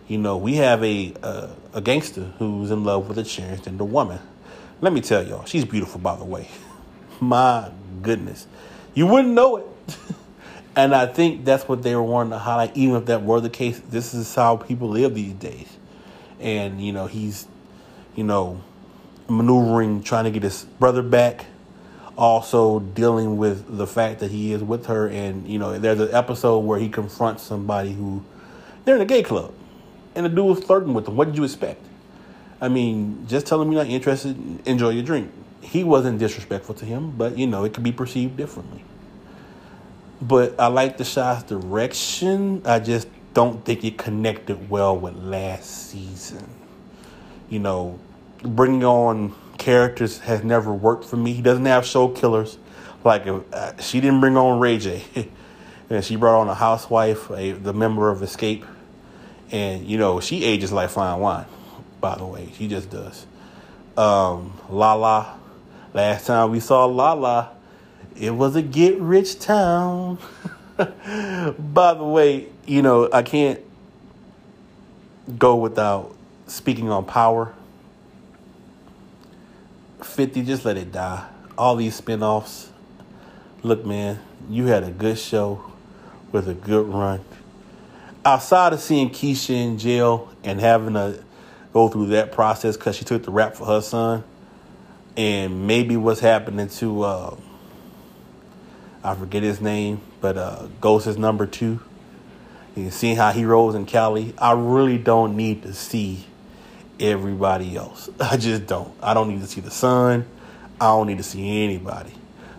You know, we have a a, a gangster who's in love with a transgender woman. Let me tell y'all, she's beautiful, by the way. My goodness. You wouldn't know it. and I think that's what they were wanting to highlight, even if that were the case. This is how people live these days. And, you know, he's, you know, maneuvering, trying to get his brother back. Also dealing with the fact that he is with her. And, you know, there's an episode where he confronts somebody who, they're in a gay club. And the dude was flirting with them. What did you expect? I mean, just tell him you're not interested, enjoy your drink. He wasn't disrespectful to him, but, you know, it could be perceived differently. But I like the shot's direction. I just don't think it connected well with last season. You know, bringing on characters has never worked for me. He doesn't have show killers. Like uh, she didn't bring on Ray J, and she brought on a housewife, a, the member of Xscape, and you know she ages like fine wine. By the way, she just does. Um, Lala, last time we saw Lala, it was a get rich town. By the way, you know, I can't go without speaking on power. 50, just let it die. All these spinoffs. Look, man, you had a good show with a good run. Outside of seeing Keisha in jail and having to go through that process because she took the rap for her son, and maybe what's happening to uh, I forget his name, but uh, Ghost is number two. You see how he rolls in Cali. I really don't need to see everybody else. I just don't. I don't need to see the son. I don't need to see anybody.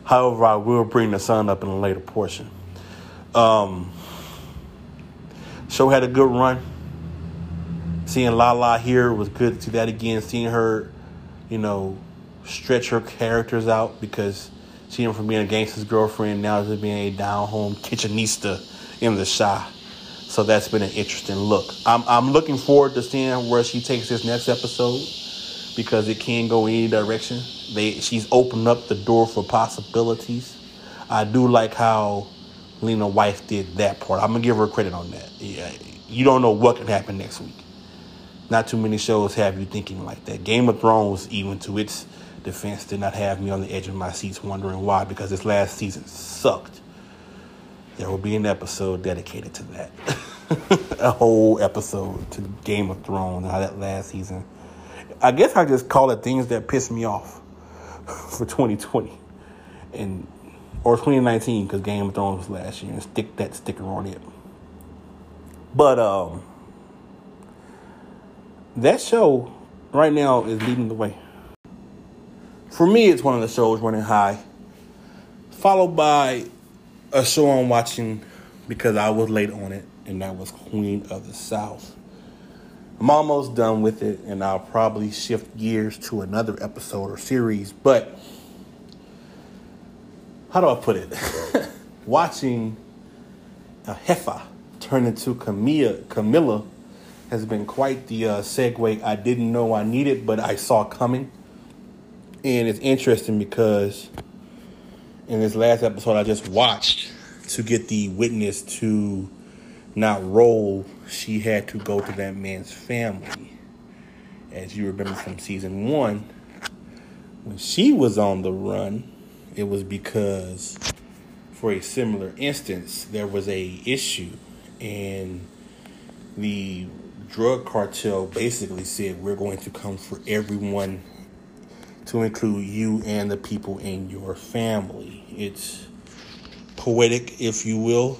However, I will bring the son up in a later portion. Um, show had a good run. Seeing Lala here was good to see that again. Seeing her, you know, stretch her characters out because she from being a gangster's girlfriend now to being a down home kitchenista in the Chi. So that's been an interesting look. I'm I'm looking forward to seeing where she takes this next episode because it can go any direction. They she's opened up the door for possibilities. I do like how Lena Waithe did that part. I'm gonna give her credit on that. Yeah, you don't know what can happen next week. Not too many shows have you thinking like that. Game of Thrones, even to its defense did not have me on the edge of my seats wondering why, because this last season sucked. There will be an episode dedicated to that. a whole episode to Game of Thrones, and how that last season. I guess I just call it things that piss me off for 2020 and or 2019 because Game of Thrones was last year and stick that sticker on it. But um, that show right now is leading the way for me, it's one of the shows running high, followed by a show I'm watching because I was late on it, and that was Queen of the South. I'm almost done with it, and I'll probably shift gears to another episode or series. But how do I put it? Watching a heifer turn into Camilla, Camilla has been quite the uh, segue I didn't know I needed, but I saw coming. And it's interesting because in this last episode I just watched to get the witness to not roll, she had to go to that man's family. As you remember from season one, when she was on the run, it was because for a similar instance, there was a issue and the drug cartel basically said we're going to come for everyone to include you and the people in your family. It's poetic, if you will.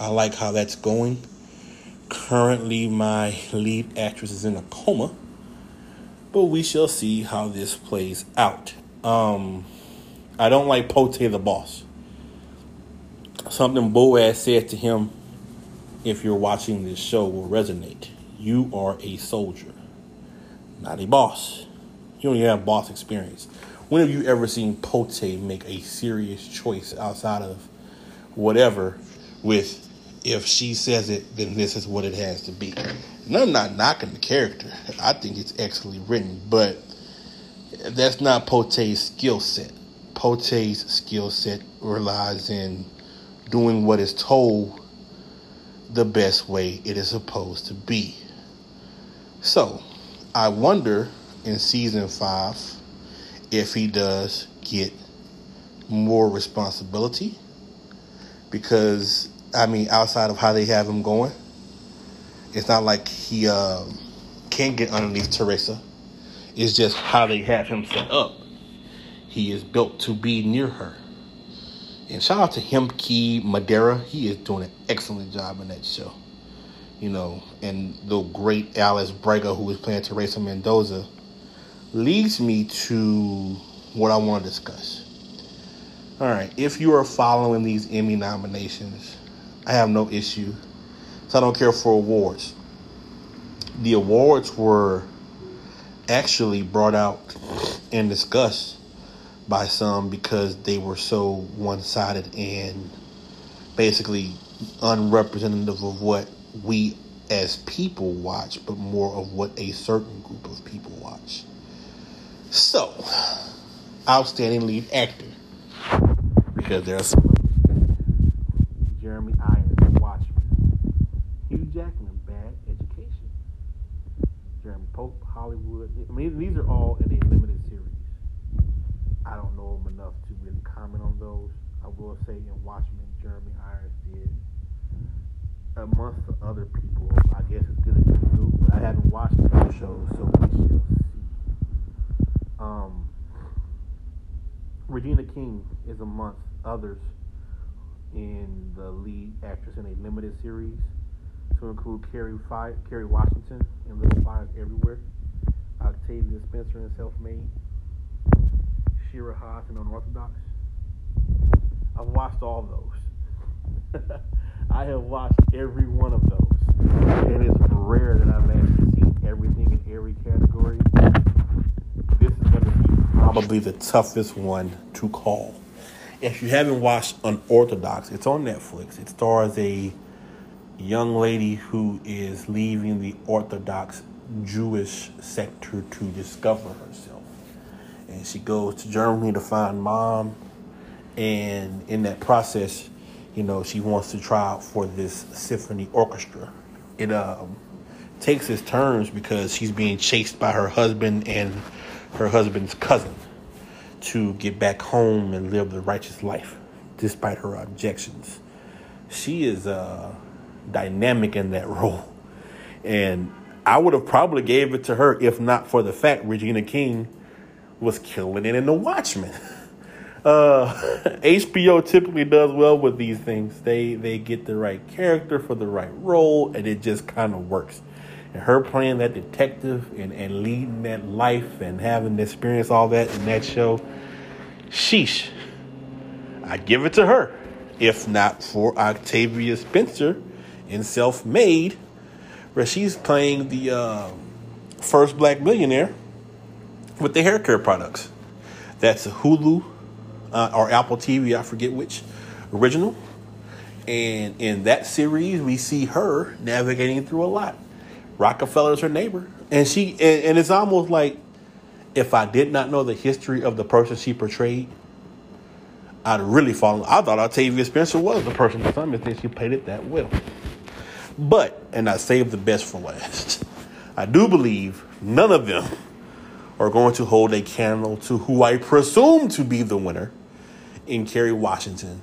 I like how that's going. Currently, my lead actress is in a coma, but we shall see how this plays out. Um, I don't like Pote the boss. Something Boaz said to him, if you're watching this show, will resonate. You are a soldier, not a boss. You don't even have boss experience. When have you ever seen Pote make a serious choice outside of whatever with if she says it, then this is what it has to be. And I'm not knocking the character. I think it's excellently written, but that's not Pote's skill set. Pote's skill set relies in doing what is told the best way it is supposed to be. So, I wonder in season five if he does get more responsibility. Because, I mean, outside of how they have him going, it's not like he uh, can't get underneath Teresa. It's just how they have him set up. He is built to be near her. And shout out to him, Hemky Madera. He is doing an excellent job in that show. You know, and the great Alice Braga, who is playing Teresa Mendoza, leads me to what I want to discuss. All right, if you are following these Emmy nominations, I have no issue. So I don't care for awards. The awards were actually brought out and discussed by some because they were so one sided and basically unrepresentative of what we as people watch, but more of what a certain group of people watch. So, outstanding lead actor. Because there's some Jeremy Irons, Watchmen. Hugh Jackman, Bad Education. Jeremy Pope, Hollywood. I mean, these are all in a limited series. I don't know them enough to really comment on those. I will say in Watchmen, Jeremy Irons did amongst the other people, I guess it's good as you do. But I haven't watched those shows, so we shall see. Um, Regina King is amongst others in the lead actress in a limited series to include Kerry, Fi- Kerry Washington in Little Fires Everywhere, Octavia Spencer in Self Made, Shira Haas in Unorthodox. I've watched all those. I have watched every one of those. And it's rare that I've actually seen everything in every category. This is going to be probably the toughest one to call. If you haven't watched Unorthodox, it's on Netflix. It stars a young lady who is leaving the Orthodox Jewish sector to discover herself. And she goes to Germany to find mom. And in that process, you know, she wants to try out for this symphony orchestra. It um, takes its turns because she's being chased by her husband and her husband's cousin to get back home and live the righteous life despite her objections. She is uh, dynamic in that role. And I would have probably gave it to her if not for the fact Regina King was killing it in The Watchmen. Uh, HBO typically does well with these things. They they get the right character for the right role, and it just kind of works. And her playing that detective and, and leading that life and having to experience all that in that show, sheesh. I give it to her. If not for Octavia Spencer in Self Made, where she's playing the uh, first black millionaire with the hair care products. That's a Hulu uh, or Apple TV, I forget which original. And in that series, we see her navigating through a lot. Rockefeller's her neighbor, and she and, and it's almost like if I did not know the history of the person she portrayed, I'd really fallen. I thought Octavia Spencer was the person to some extent. She played it that well. But, and I saved the best for last. I do believe none of them are going to hold a candle to who I presume to be the winner in Kerry Washington.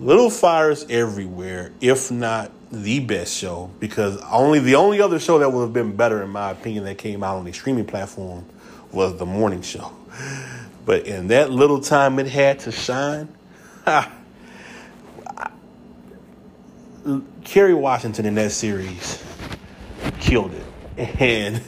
Little Fires Everywhere, if not the best show, because only the only other show that would have been better, in my opinion, that came out on the streaming platform was the morning show. But in that little time it had to shine, Kerry Washington in that series killed it. And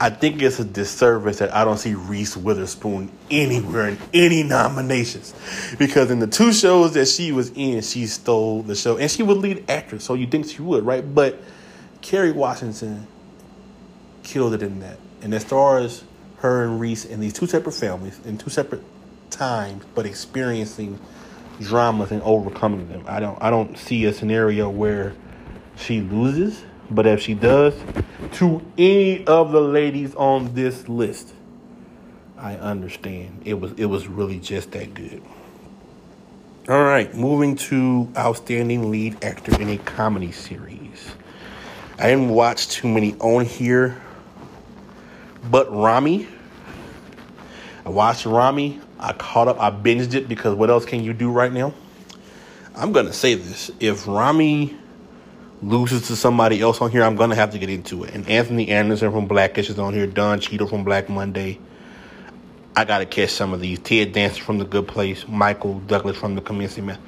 I think it's a disservice that I don't see Reese Witherspoon anywhere in any nominations. Because in the two shows that she was in, she stole the show. And she was lead actress, so you think she would, right? But Kerry Washington killed it in that. And as far as her and Reese in these two separate families, in two separate times, but experiencing dramas and overcoming them. I don't I don't see a scenario where she loses, but if she does, to any of the ladies on this list, I understand. It was it was really just that good. All right, moving to outstanding lead actor in a comedy series. I didn't watch too many on here, but Ramy. I watched Ramy. I caught up. I binged it because what else can you do right now? I'm gonna say this: if Ramy loses to somebody else on here, I'm gonna have to get into it. And Anthony Anderson from Blackish is on here. Don Cheadle from Black Monday. I gotta catch some of these. Ted Danson from The Good Place. Michael Douglas from The Commencement.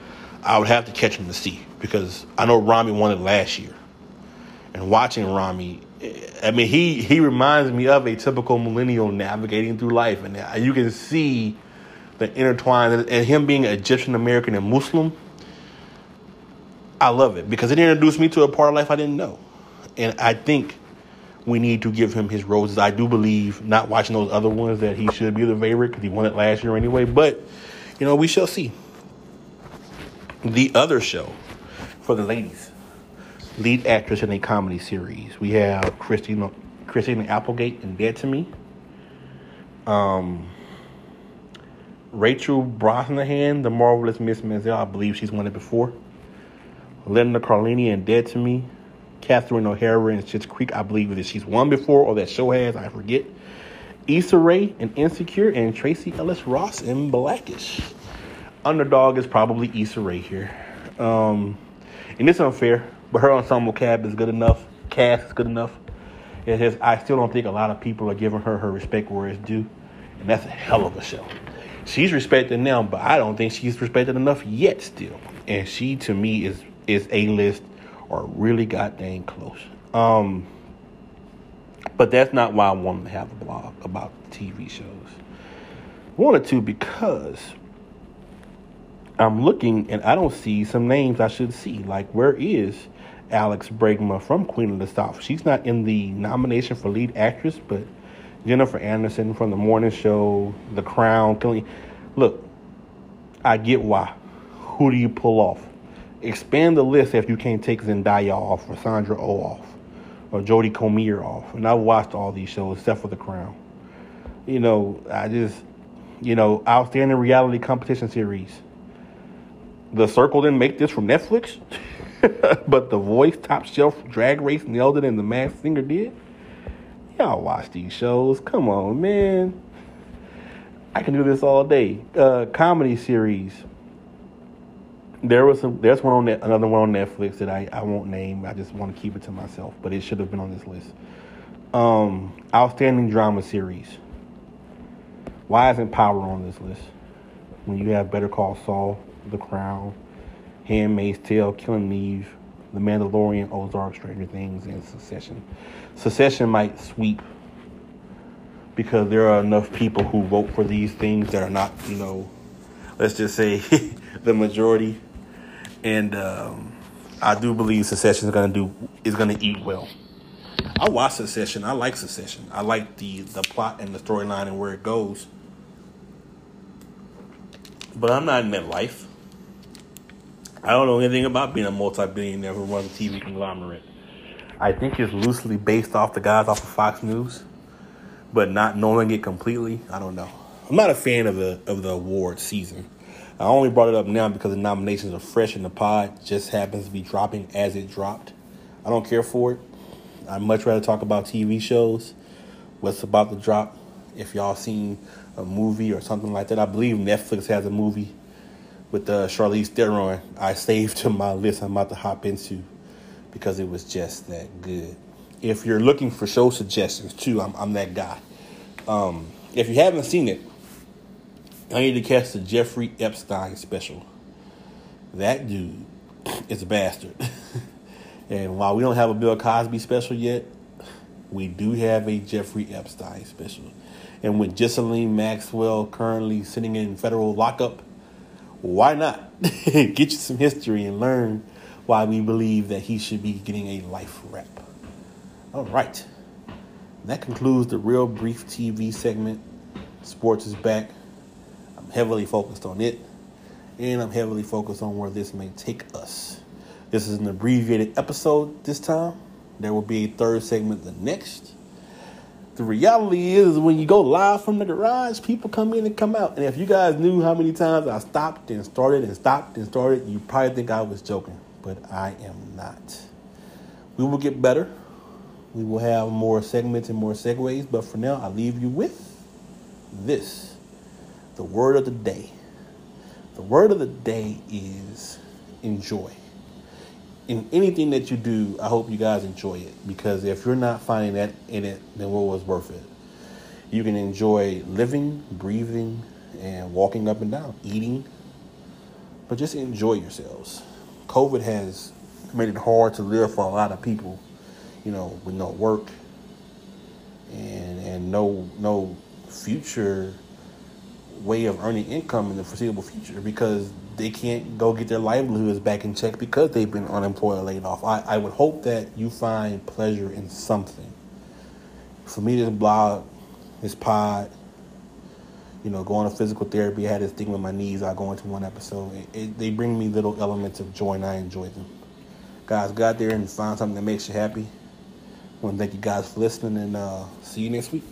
I would have to catch them to see because I know Ramy won it last year. And watching Ramy, eh, I mean, he he reminds me of a typical millennial navigating through life, and you can see the intertwined and him being Egyptian American and Muslim I love it because it introduced me to a part of life I didn't know. And I think we need to give him his roses. I do believe, not watching those other ones, that he should be the favorite because he won it last year anyway. But, you know, we shall see. The other show for the ladies, lead actress in a comedy series. We have Christina, Christina Applegate in Dead to Me. Um, Rachel Brosnahan, the marvelous Miss Maisel. I believe she's won it before. Linda Cardellini and Dead to Me. Catherine O'Hara in Schitt's Creek. I believe that she's won before or that show has. I forget. Issa Rae in Insecure and Tracee Ellis Ross in Blackish. Underdog is probably Issa Rae here. Um, and it's unfair, but her ensemble cab is good enough. Cast is good enough. It has, I still don't think a lot of people are giving her her respect where it's due. And that's a hell of a show. She's respected now, but I don't think she's respected enough yet still. And she, to me, is is A list or really goddamn close. Um, but that's not why I wanted to have a blog about TV shows. Wanted to because I'm looking and I don't see some names I should see. Like, where is Alice Braga from Queen of the South? She's not in the nomination for lead actress, but Jennifer Aniston from The Morning Show, The Crown, Killing. Look, I get why. Who do you pull off? Expand the list if you can't take Zendaya off or Sandra Oh off or Jodie Comer off. And I've watched all these shows except for The Crown. You know, I just, you know, outstanding reality competition series. The Circle didn't make this from Netflix, but The Voice, Top Chef, Drag Race nailed it, and The Masked Singer did. Y'all watch these shows. Come on, man. I can do this all day. Uh, comedy series there was some. There's one on another one on Netflix that I, I won't name. I just want to keep it to myself, but it should have been on this list. Um, outstanding drama series. Why isn't Power on this list? When you have Better Call Saul, The Crown, Handmaid's Tale, Killing Eve, The Mandalorian, Ozark, Stranger Things, and Succession. Succession might sweep because there are enough people who vote for these things that are not, you know, let's just say the majority and um, I do believe Succession is gonna do is gonna eat well. I watch Succession. I like Succession. I like the the plot and the storyline and where it goes. But I'm not in that life. I don't know anything about being a multi-billionaire who runs a TV conglomerate. I think it's loosely based off the guys off of Fox News, but not knowing it completely, I don't know. I'm not a fan of the of the award season. I only brought it up now because the nominations are fresh in the pod. Just happens to be dropping as it dropped. I don't care for it. I'd much rather talk about TV shows. What's about to drop? If y'all seen a movie or something like that, I believe Netflix has a movie with uh, Charlize Theron. I saved to my list. I'm about to hop into because it was just that good. If you're looking for show suggestions too, I'm, I'm that guy. Um, if you haven't seen it, I need to catch the Jeffrey Epstein special. That dude is a bastard. and while we don't have a Bill Cosby special yet, we do have a Jeffrey Epstein special. And with Ghislaine Maxwell currently sitting in federal lockup, why not get you some history and learn why we believe that he should be getting a life rep? All right. That concludes the real brief TV segment. Sports is back heavily focused on it, and I'm heavily focused on where this may take us. This is an abbreviated episode this time. There will be a third segment the next. The reality is, when you go live from the garage, people come in and come out. And if you guys knew how many times I stopped and started and stopped and started, you probably think I was joking, but I am not. We will get better. We will have more segments and more segues, but for now, I leave you with this the word of the day. The word of the day is enjoy. In anything that you do, I hope you guys enjoy it because if you're not finding that in it, then what was worth it? You can enjoy living, breathing, and walking up and down, eating, but just enjoy yourselves. COVID has made it hard to live for a lot of people, you know, with no work and and no no future way of earning income in the foreseeable future because they can't go get their livelihoods back in check because they've been unemployed or laid off. I, I would hope that you find pleasure in something. For me, this blog, this pod, you know, going to physical therapy, I had this thing with my knees. I go into one episode. It, it, they bring me little elements of joy, and I enjoy them. Guys, go out there and find something that makes you happy. I want to thank you guys for listening, and uh, see you next week.